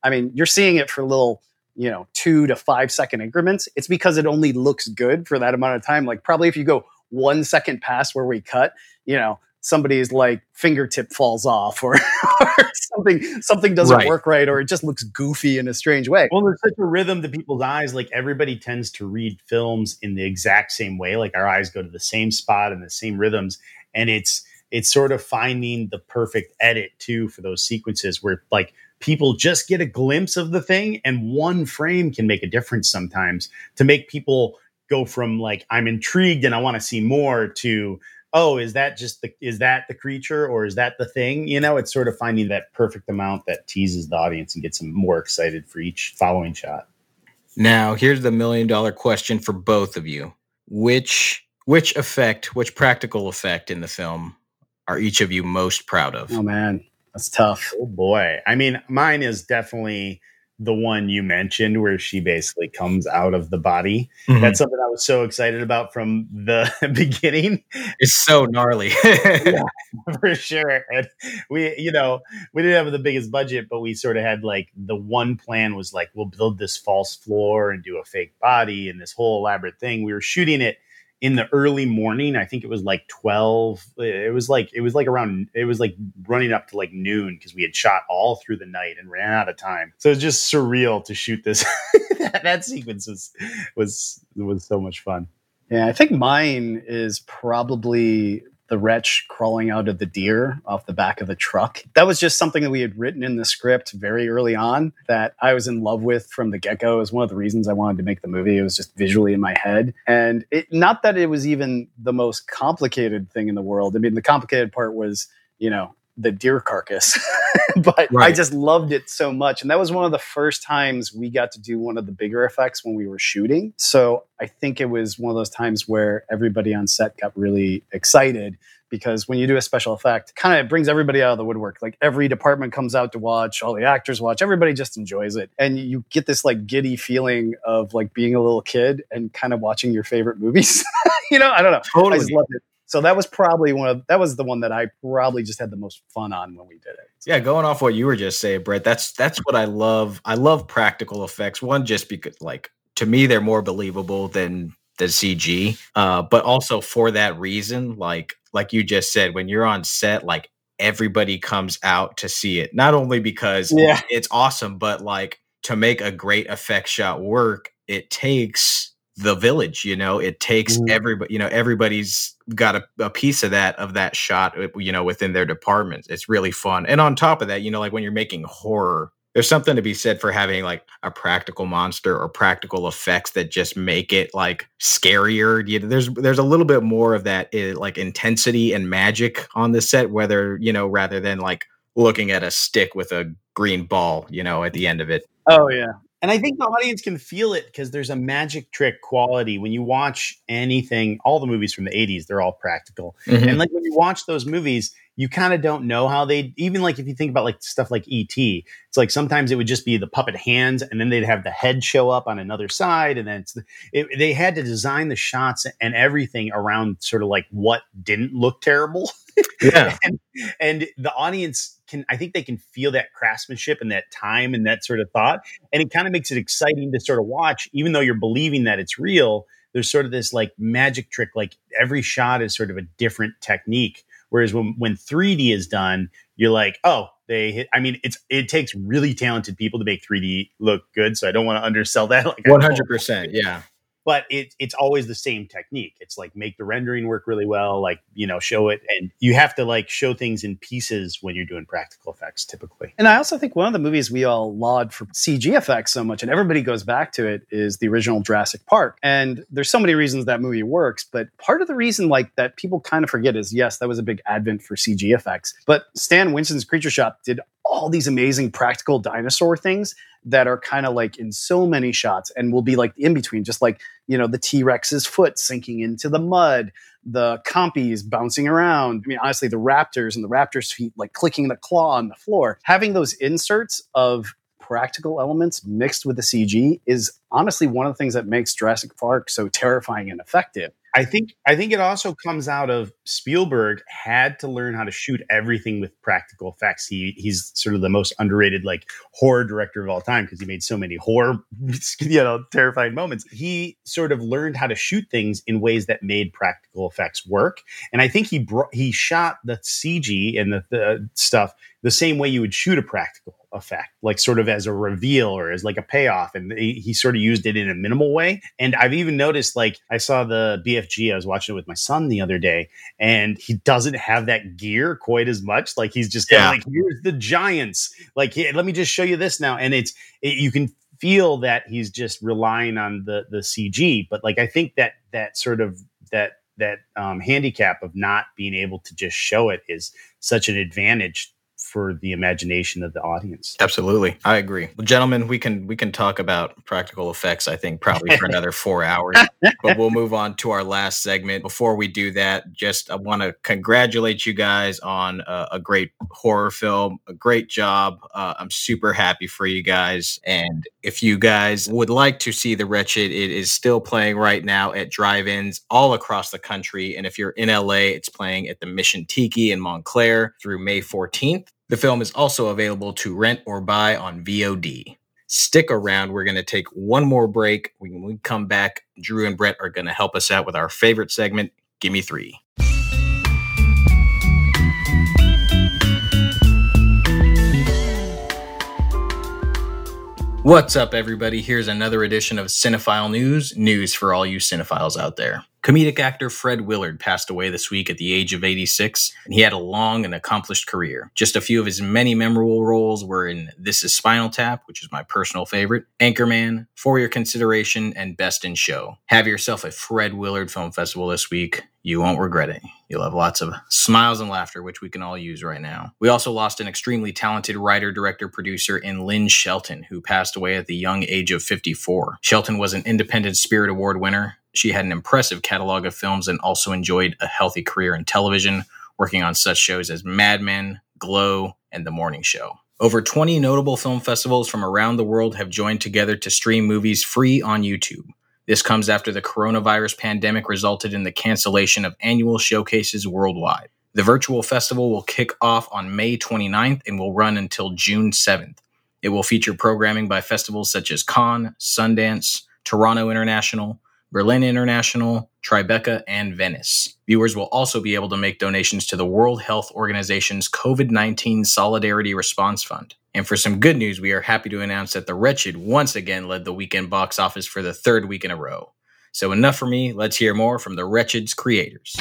i mean you're seeing it for little you know two to five second increments. It's because it only looks good for that amount of time. Like probably if you go one second pass where we cut you know somebody's like fingertip falls off or, or something something doesn't right. work right or it just looks goofy in a strange way. Well, there's such a rhythm to people's eyes. Like everybody tends to read films in the exact same way. Like our eyes go to the same spot and the same rhythms. And it's it's sort of finding the perfect edit too for those sequences where like people just get a glimpse of the thing and one frame can make a difference sometimes to make people go from like I'm intrigued and I want to see more to oh, is that just the is that the creature or is that the thing? You know, it's sort of finding that perfect amount that teases the audience and gets them more excited for each following shot. Now, here's the million dollar question for both of you. Which which effect, which practical effect in the film are each of you most proud of? Oh man, that's tough. Oh boy. I mean, mine is definitely the one you mentioned where she basically comes out of the body. Mm-hmm. That's something I was so excited about from the beginning. It's so gnarly. yeah, for sure. And we, you know, we didn't have the biggest budget, but we sort of had like the one plan was like, we'll build this false floor and do a fake body and this whole elaborate thing. We were shooting it in the early morning i think it was like 12 it was like it was like around it was like running up to like noon because we had shot all through the night and ran out of time. So it's just surreal to shoot this. That, sequence was was was so much fun. Yeah i think mine is probably the wretch crawling out of the deer off the back of the truck. That was just something that we had written in the script very early on that I was in love with from the get go. It was one of the reasons I wanted to make the movie. It was just visually in my head. And it, not that it was even the most complicated thing in the world. I mean, the complicated part was, you know, the deer carcass. but right. I just loved it so much. And that was one of the first times we got to do one of the bigger effects when we were shooting. So I think it was one of those times where everybody on set got really excited because when you do a special effect, kind of brings everybody out of the woodwork. Like every department comes out to watch, all the actors watch, everybody just enjoys it. And you get this like giddy feeling of like being a little kid and kind of watching your favorite movies. you know, I don't know. Totally. I just loved it. So that was probably one of that was the one that I probably just had the most fun on when we did it. Yeah, going off what you were just saying, Brett, that's that's what I love. I love practical effects. One, just because like to me they're more believable than the CG. Uh, but also for that reason, like like you just said, when you're on set, like everybody comes out to see it. Not only because yeah. it's awesome, but like to make a great effect shot work, it takes the village you know it takes mm. everybody you know everybody's got a, a, piece of that of that shot uh, you know within their departments it's really fun and on top of that you know like when you're making horror there's something to be said for having like a practical monster or practical effects that just make it like scarier. You know, there's there's a little bit more of that uh, like intensity and magic on the set, whether you know rather than like looking at a stick with a green ball, you know, at the end of it. Oh yeah. And I think the audience can feel it because there's a magic trick quality when you watch anything. All the movies from the '80s, they're all practical, mm-hmm. and like when you watch those movies, you kind of don't know how they even like if you think about like stuff like ET, it's like sometimes it would just be the puppet hands and then they'd have the head show up on another side and then it's the, it, they had to design the shots and everything around sort of like what didn't look terrible. Yeah. and, and the audience can I think they can feel that craftsmanship and that time and that sort of thought and it kind of makes it exciting to sort of watch even though you're believing that it's real. There's sort of this like magic trick like every shot is sort of a different technique Whereas when when 3D is done, you're like, oh, they hit. I mean, it's it takes really talented people to make 3D look good. So I don't want to undersell that. Like 100, percent yeah but it, it's always the same technique. It's like make the rendering work really well, like, you know, show it. And you have to like show things in pieces when you're doing practical effects typically. And I also think one of the movies we all laud for CG effects so much, and everybody goes back to it, is the original Jurassic Park. And there's so many reasons that movie works, but part of the reason like that people kind of forget is yes, that was a big advent for CG effects. But Stan Winston's Creature Shop did all these amazing practical dinosaur things that are kind of like in so many shots and will be like in between, just like, you know, the T Rex's foot sinking into the mud, the compies bouncing around. I mean, honestly, the raptors and the raptor's feet like clicking the claw on the floor. Having those inserts of practical elements mixed with the CG is honestly one of the things that makes Jurassic Park so terrifying and effective. I think I think it also comes out of Spielberg had to learn how to shoot everything with practical effects. He he's sort of the most underrated like horror director of all time because he made so many horror you know terrifying moments. He sort of learned how to shoot things in ways that made practical effects work. And I think he brought he shot the CG and the, the stuff the same way you would shoot a practical effect, like sort of as a reveal or as like a payoff. And he, he, sort of used it in a minimal way. And I've even noticed, like, I saw the BFG, I was watching it with my son the other day, and he doesn't have that gear quite as much. Like, he's just yeah. like, here's the giants. Like, hey, let me just show you this now. And it's, it, you can feel that he's just relying on the the CG. But like, I think that that sort of, that, that um, handicap of not being able to just show it is such an advantage for the imagination of the audience. Absolutely. I agree. Well, gentlemen, we can we can talk about practical effects I think probably for another 4 hours. but we'll move on to our last segment. Before we do that, just I want to congratulate you guys on a, a, great horror film. A great job. Uh, I'm super happy for you guys and if you guys would like to see The Wretched, it is still playing right now at drive-ins all across the country and if you're in LA, it's playing at the Mission Tiki in Montclair through May 14th. The film is also available to rent or buy on VOD. Stick around. We're going to take one more break. When we come back, Drew and Brett are going to help us out with our favorite segment, Gimme Three. What's up, everybody? Here's another edition of Cinephile News, news for all you cinephiles out there. Comedic actor Fred Willard passed away this week at the age of 86, and he had a long and accomplished career. Just a few of his many memorable roles were in This Is Spinal Tap, which is my personal favorite, Anchorman, For Your Consideration, and Best in Show. Have yourself a Fred Willard Film Festival this week. You won't regret it. You'll have lots of smiles and laughter, which we can all use right now. We also lost an extremely talented writer, director, producer in Lynn Shelton, who passed away at the young age of 54. Shelton was an Independent Spirit Award winner, she had an impressive catalog of films and also enjoyed a healthy career in television, working on such shows as Mad Men, Glow, and The Morning Show. Over 20 notable film festivals from around the world have joined together to stream movies free on YouTube. This comes after the coronavirus pandemic resulted in the cancellation of annual showcases worldwide. The virtual festival will kick off on May 29th and will run until June 7th. It will feature programming by festivals such as Cannes, Sundance, Toronto International, Berlin International, Tribeca, and Venice. Viewers will also be able to make donations to the World Health Organization's COVID 19 Solidarity Response Fund. And for some good news, we are happy to announce that The Wretched once again led the weekend box office for the third week in a row. So, enough for me. Let's hear more from The Wretched's creators.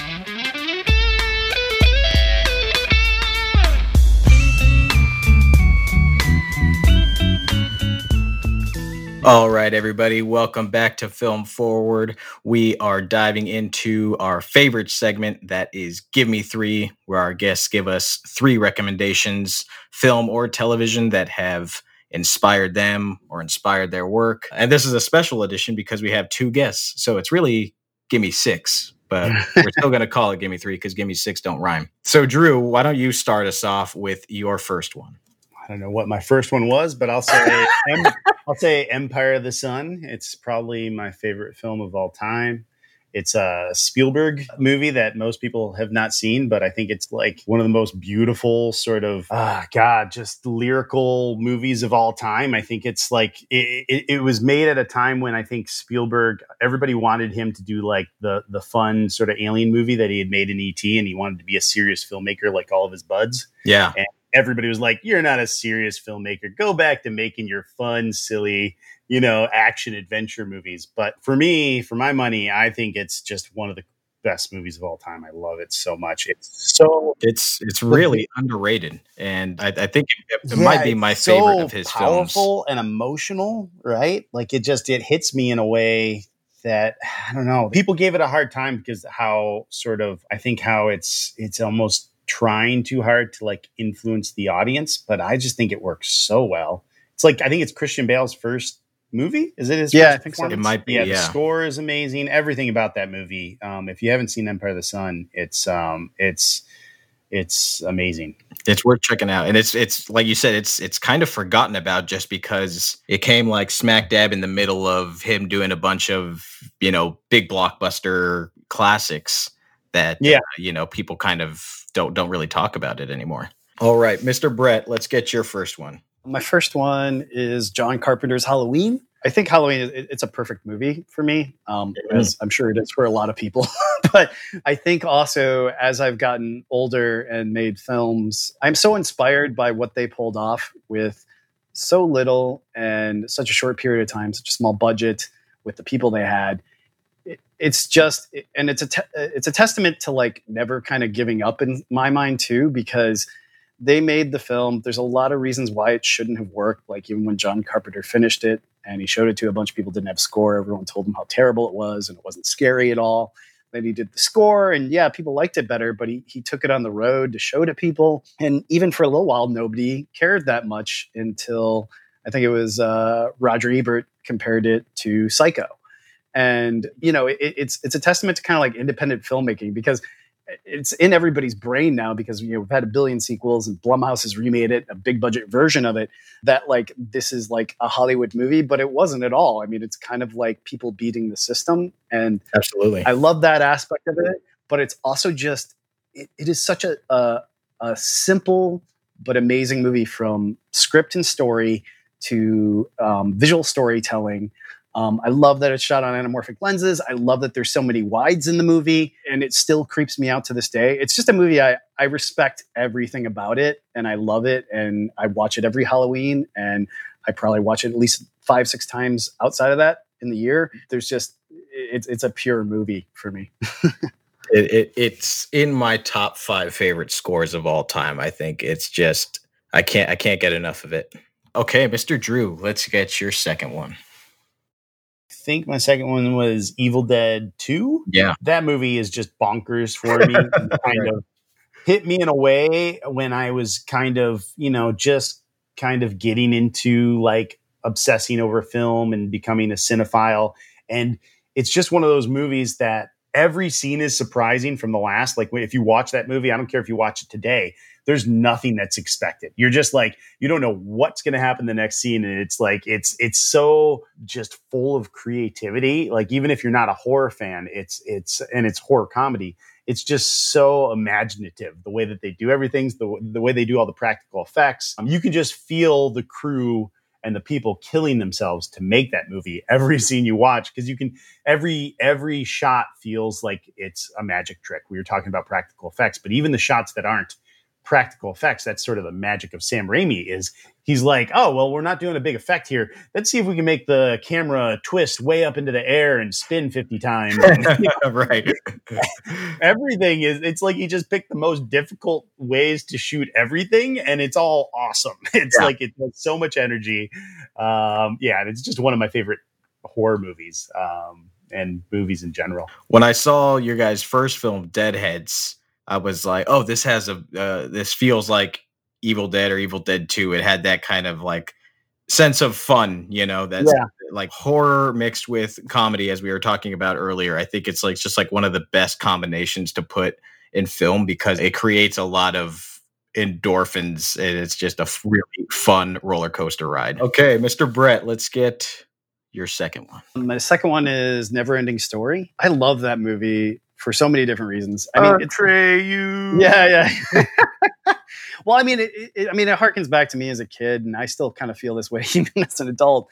All right, everybody, welcome back to Film Forward. We are diving into our favorite segment that is Give Me Three, where our guests give us three recommendations, film or television, that have inspired them or inspired their work. And this is a special edition because we have two guests. So it's really Give Me Six, but we're still going to call it Give Me Three because Give Me Six don't rhyme. So, Drew, why don't you start us off with your first one? I don't know what my first one was, but I'll say I'll say Empire of the Sun. It's probably my favorite film of all time. It's a Spielberg movie that most people have not seen, but I think it's like one of the most beautiful sort of ah god, just lyrical movies of all time. I think it's like it, it, it was made at a time when I think Spielberg everybody wanted him to do like the the fun sort of alien movie that he had made in ET and he wanted to be a serious filmmaker like all of his buds. Yeah. And everybody was like, "You're not a serious filmmaker. Go back to making your fun, silly, you know, action adventure movies." But for me, for my money, I think it's just one of the best movies of all time. I love it so much. It's so it's it's really underrated, and I, I think it, it yeah, might be my favorite so of his films. powerful films. and emotional, right? Like it just it hits me in a way that I don't know. People gave it a hard time because how sort of I think how it's it's almost trying too hard to like influence the audience, but I just think it works so well. It's like I think it's Christian Bale's first movie. Is it his? Yeah, I think so. It might be. Yeah, yeah, the score is amazing. Everything about that movie. Um, if you haven't seen Empire of the Sun, it's um, it's it's amazing. It's worth checking out, and it's it's like you said, it's it's kind of forgotten about just because it came like smack dab in the middle of him doing a bunch of you know big blockbuster classics that yeah uh, you know people kind of don't don't really talk about it anymore. All right, Mr. Brett, let's get your first one. My first one is John Carpenter's Halloween. I think Halloween is it's a perfect movie for me, um, mm-hmm. as I'm sure it is for a lot of people. but I think also as I've gotten older and made films, I'm so inspired by what they pulled off with so little and such a short period of time, such a small budget with the people they had it's just and it's a te- it's a testament to like never kind of giving up in my mind too because they made the film. There's a lot of reasons why it shouldn't have worked. Like even when john carpenter finished it and he showed it to a bunch of people didn't have score everyone told him how terrible it was and it wasn't scary at all. Then he did the score and yeah people liked it better but he, he took it on the road to show to people. And even for a little while nobody cared that much until i think it was uh, roger ebert compared it to psycho and you know it, it's it's a testament to kind of like independent filmmaking because it's in everybody's brain now because you know we've had a billion sequels and Blumhouse has remade it a big budget version of it that like this is like a Hollywood movie but it wasn't at all. I mean it's kind of like people beating the system and absolutely. I love that aspect of it but it's also just it, it is such a, a a simple but amazing movie from script and story to um, visual storytelling um, I love that it's shot on anamorphic lenses. I love that there's so many wides in the movie, and it still creeps me out to this day. It's just a movie I, I respect everything about it, and I love it, and I watch it every Halloween, and I probably watch it at least five, six times outside of that in the year. There's just it's it's a pure movie for me. it, it, it's in my top five favorite scores of all time. I think it's just I can't I can't get enough of it. Okay, Mr. Drew, let's get your second one think my second one was Evil Dead 2. Yeah. That movie is just bonkers for me. kind of hit me in a way when I was kind of, you know, just kind of getting into like obsessing over film and becoming a cinephile. And it's just one of those movies that every scene is surprising from the last. Like if you watch that movie, I don't care if you watch it today, there's nothing that's expected. You're just like you don't know what's going to happen the next scene, and it's like it's it's so just full of creativity. Like even if you're not a horror fan, it's it's and it's horror comedy. It's just so imaginative the way that they do everything, the the way they do all the practical effects. Um, you can just feel the crew and the people killing themselves to make that movie every scene you watch because you can every every shot feels like it's a magic trick we were talking about practical effects but even the shots that aren't practical effects. That's sort of the magic of Sam Raimi is he's like, oh, well, we're not doing a big effect here. Let's see if we can make the camera twist way up into the air and spin 50 times. right. everything is, it's like he just picked the most difficult ways to shoot everything and it's all awesome. It's Yeah. like it has so much energy. Um, yeah, and it's just one of my favorite horror movies um, and movies in general. when I saw your guys' first film, Deadheads, I was like, "Oh, this has a uh, this feels like Evil Dead or Evil Dead Two. It had that kind of like sense of fun, you know, that's Yeah. like horror mixed with comedy, as we were talking about earlier. I think it's like just like one of the best combinations to put in film because it creates a lot of endorphins and it's just a really fun roller coaster ride. Okay, Mr. Brett, let's get your second one. My second one is Neverending Story. I love that movie for so many different reasons. I mean, it's you. yeah, yeah. well, I mean, it, it, I mean, it harkens back to me as a kid, and I still kind of feel this way even as an adult.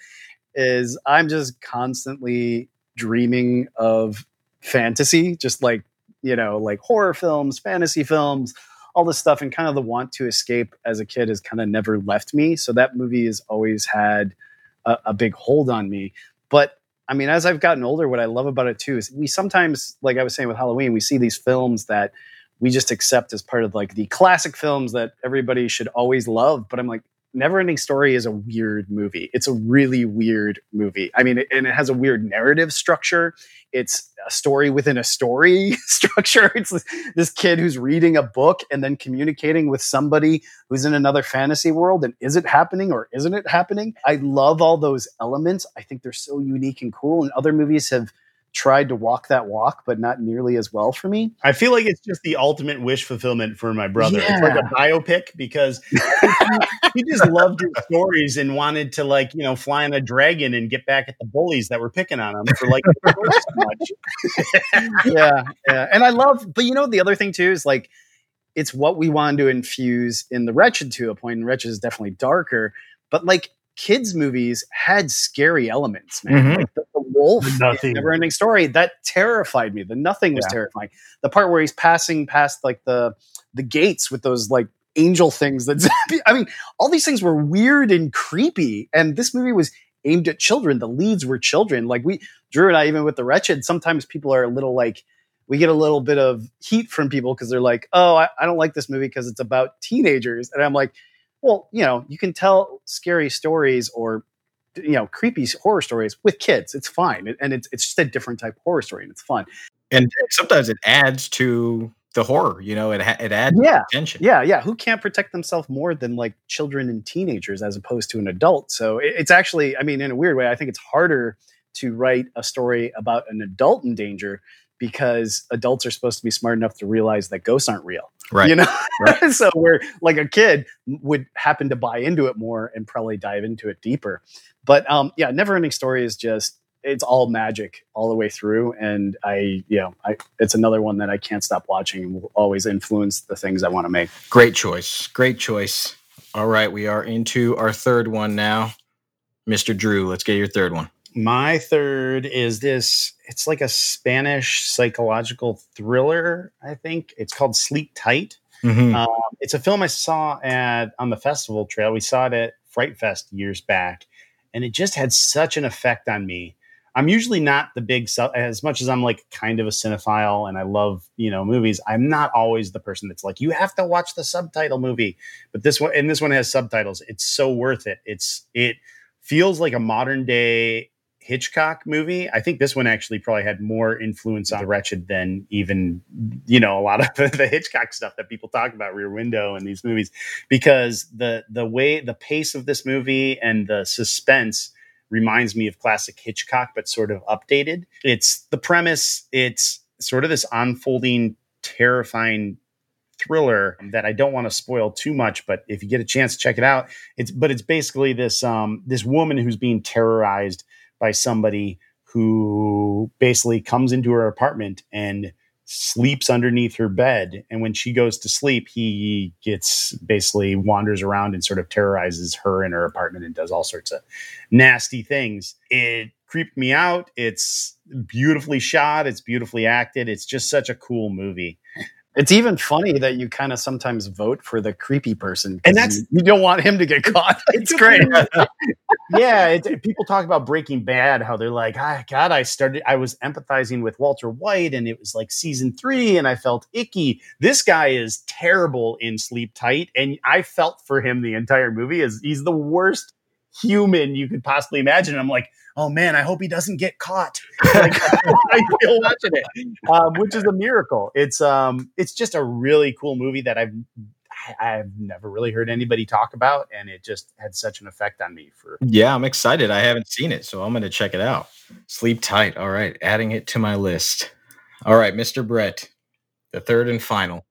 Is I'm just constantly dreaming of fantasy, just like you know, like horror films, fantasy films, all this stuff, and kind of the want to escape as a kid has kind of never left me. So that movie has always had a, a big hold on me. But I mean, as I've gotten older, what I love about it too is we sometimes, like I was saying with Halloween, we see these films that we just accept as part of like the classic films that everybody should always love. But I'm like, Neverending Story is a weird movie. It's a really weird movie. I mean, and it has a weird narrative structure. It's a story within a story structure. It's this, kid who's reading a book and then communicating with somebody who's in another fantasy world. And is it happening or isn't it happening? I love all those elements. I think they're so unique and cool. And other movies have tried to walk that walk, but not nearly as well for me. I feel like it's just the ultimate wish fulfillment for my brother. It's like a biopic because he, just loved his stories and wanted to like you know fly on a dragon and get back at the bullies that were picking on him for like so much. yeah, yeah. And I love, but you know, the other thing too is like, it's what we wanted to infuse in the Wretched to a point. And Wretched is definitely darker, but like kids' movies had scary elements, man. Mhm. Like the wolf, Nothing. never ending story, that terrified me. The nothing was Yeah. terrifying. The part where he's passing past like the the gates with those like angel things that I mean, all these things were weird and creepy. And this movie was aimed at children. The leads were children. Like we Drew and I, even with the wretched, sometimes people are a little like we get a little bit of heat from people because they're like, oh, I, I don't like this movie because it's about teenagers. And I'm like, well, you know, you can tell scary stories or you know, creepy horror stories with kids. It's fine. And it's it's just a different type of horror story and it's fun. And sometimes it adds to the horror, you know, it it adds Yeah. tension. Yeah, yeah. Who can't protect themselves more than like children and teenagers as opposed to an adult? So it, it's actually, I mean, in a weird way, I think it's harder to write a story about an adult in danger because adults are supposed to be smart enough to realize that ghosts aren't real. Right. You know? Right. so where like a kid would happen to buy into it more and probably dive into it deeper. But um yeah, Never Ending Story is just it's all magic all the way through and i you know i it's another one that i can't stop watching and will always influence the things i want to make Great choice. Great choice. All right, we are into our third one now. Mr. Drew, let's get your third one. My third is this. It's like a Spanish psychological thriller. I think it's called Sleep Tight. Mhm. Um, it's a film I saw at on the festival trail. We saw it at Fright Fest years back, and it just had such an effect on me. I'm usually not the big as much as I'm like kind of a cinephile and I love you know movies. I'm not always the person that's like you have to watch the subtitle movie, but this one and this one has subtitles. It's so worth it. It's it feels like a modern day Hitchcock movie. I think this one actually probably had more influence on The Wretched than even, you know, a lot of the Hitchcock stuff that people talk about, Rear Window and these movies, because the the way the pace of this movie and the suspense reminds me of classic Hitchcock, but sort of updated. It's the premise. It's sort of this unfolding, terrifying thriller that I don't want to spoil too much, but if you get a chance, to check it out. It's but it's basically this um this woman who's being terrorized by somebody who basically comes into her apartment and sleeps underneath her bed. And when she goes to sleep he gets basically wanders around and sort of terrorizes her in her apartment and does all sorts of nasty things. It creeped me out. It's beautifully shot. It's beautifully acted. It's just such a cool movie It's even funny that you kind of sometimes vote for the creepy person, And that's- you, you don't want him to get caught. It's great. yeah, it, people talk about Breaking Bad, how they're like, ah, God, I started, I was empathizing with Walter White, and it was like season three, and I felt icky. This guy is terrible in Sleep Tight, and I felt for him the entire movie. Is he's the worst human you could possibly imagine. I'm like, oh man, I hope he doesn't get caught. Like, I feel watching it, um, which is a miracle. It's um, it's just a really cool movie that I've I've never really heard anybody talk about, and it just had such an effect on me. For Yeah, I'm excited. I haven't seen it, so I'm going to check it out. Sleep tight. All right, adding it to my list. All right, Mr. Brett, the third and final.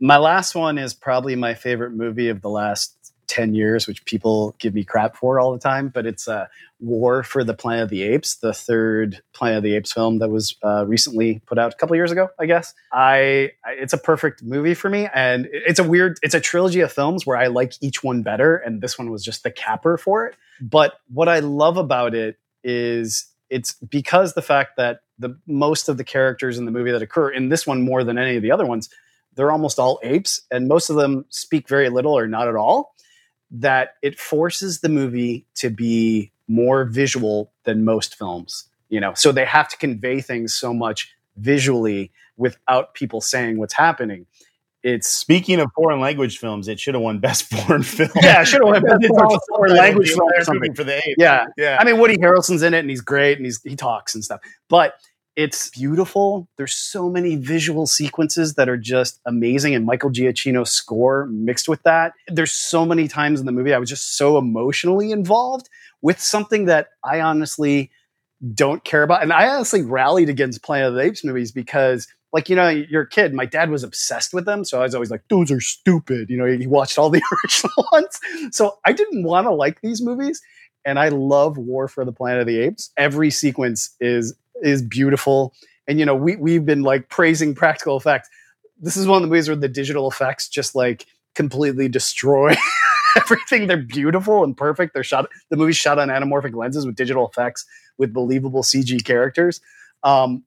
My last one is probably my favorite movie of the last 10 years, which people give me crap for all the time, but it's uh, War for the Planet of the Apes, the third Planet of the Apes film that was uh, recently put out a couple years ago, I guess. I, I it's a perfect movie for me and it's a weird it's a trilogy of films where I like each one better and this one was just the capper for it. But what I love about it is it's because the fact that the most of the characters in the movie that occur in this one more than any of the other ones they're almost all apes and most of them speak very little or not at all that it forces the movie to be more visual than most films you know so they have to convey things so much visually without people saying what's happening it's speaking of foreign language films, it should have won Best Foreign Film. yeah it should have won best all foreign language film or something for the apes. yeah yeah. I mean, Woody Harrelson's in it, and he's great, and he's he talks and stuff. But it's beautiful. There's so many visual sequences that are just amazing, and Michael Giacchino's score mixed with that. There's so many times in the movie I was just so emotionally involved with something that I honestly don't care about, and I honestly rallied against Planet of the Apes movies because. Like you know, you're a kid. My dad was obsessed with them, so I was always like, "Those are stupid." You know, he watched all the original ones, so I didn't want to like these movies and I love War for the Planet of the Apes. Every sequence is is beautiful, and you know we we've been like praising practical effects. This is one of the movies where the digital effects just like completely destroy everything. They're beautiful and perfect. They're shot. The movie's shot on anamorphic lenses with digital effects with believable CG characters. Um,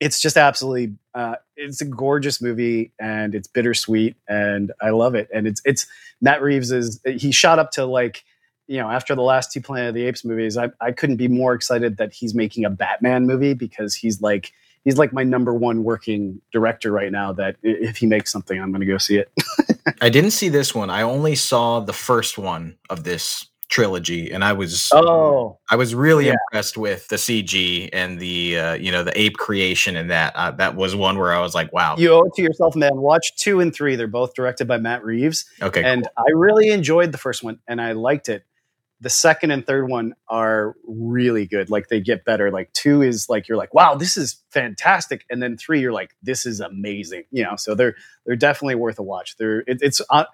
it's just absolutely uh, it's a gorgeous movie and it's bittersweet and I love it. And it's it's Matt Reeves is he shot up to like you know, after the last two Planet of the Apes movies, I, I couldn't be more excited that he's making a Batman movie because he's like he's like my number one working director right now. That if he makes something, I'm going to go see it. I didn't see this one. I only saw the first one of this trilogy, and I was Oh, I was really yeah. impressed with the CG and the uh, you know the ape creation and that. Uh, that was one where I was like, wow. you owe it to yourself, man. Watch two and three; they're both directed by Matt Reeves, okay, and I really enjoyed the first one and I liked it. The second and third one are really good. Like they get better. Like two is like you're like, wow, this is fantastic, and then three, you're like, this is amazing. You know, so they're they're definitely worth a watch. They're it, it's uh,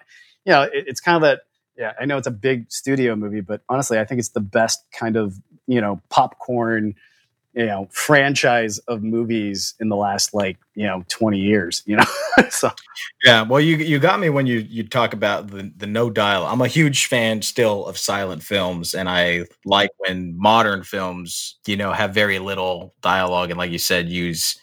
you know it, it's kind of that. Yeah, I know it's a big studio movie, but honestly, I think it's the best kind of you know popcorn you know franchise of movies in the last like you know 20 years you know? So Yeah, well, you you got me when you you talk about the the no dial. I'm a huge fan still of silent films, and I like when modern films, you know, have very little dialogue and, like you said, use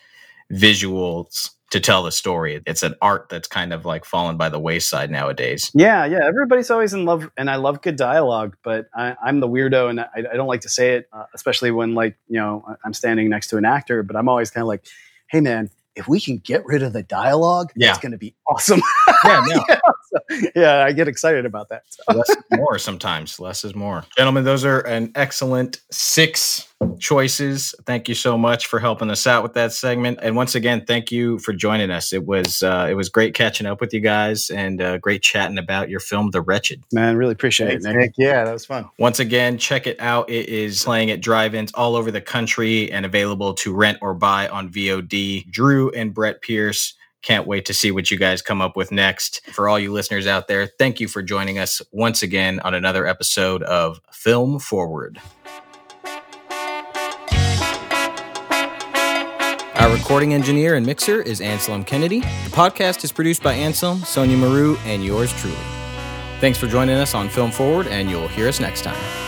visuals to tell the story. It's an art that's kind of like fallen by the wayside nowadays. Yeah, yeah. Everybody's always in love, and I love good dialogue. But I, I'm the weirdo, and I, I don't like to say it, uh, especially when like you know I'm standing next to an actor. But I'm always kind of like, hey man, if we can get rid of the dialogue, Yeah. that's going to be awesome. Yeah, no, yeah, so, yeah, I get excited about that. So. less is more sometimes. Less is more. Gentlemen, those are an excellent six choices. Thank you so much for helping us out with that segment. And once again, thank you for joining us. It was uh, it was great catching up with you guys and uh, great chatting about your film, The Wretched. Man, really appreciate Thanks, it, Nick. Nick. Yeah, that was fun. Once again, check it out. It is playing at drive-ins all over the country and available to rent or buy on VOD. Drew and Brett Pierce. Can't wait to see what you guys come up with next. For all you listeners out there, thank you for joining us once again on another episode of Film Forward. Our recording engineer and mixer is Anselm Kennedy. The podcast is produced by Anselm, Sonia Maru, and yours truly. Thanks for joining us on Film Forward, and you'll hear us next time.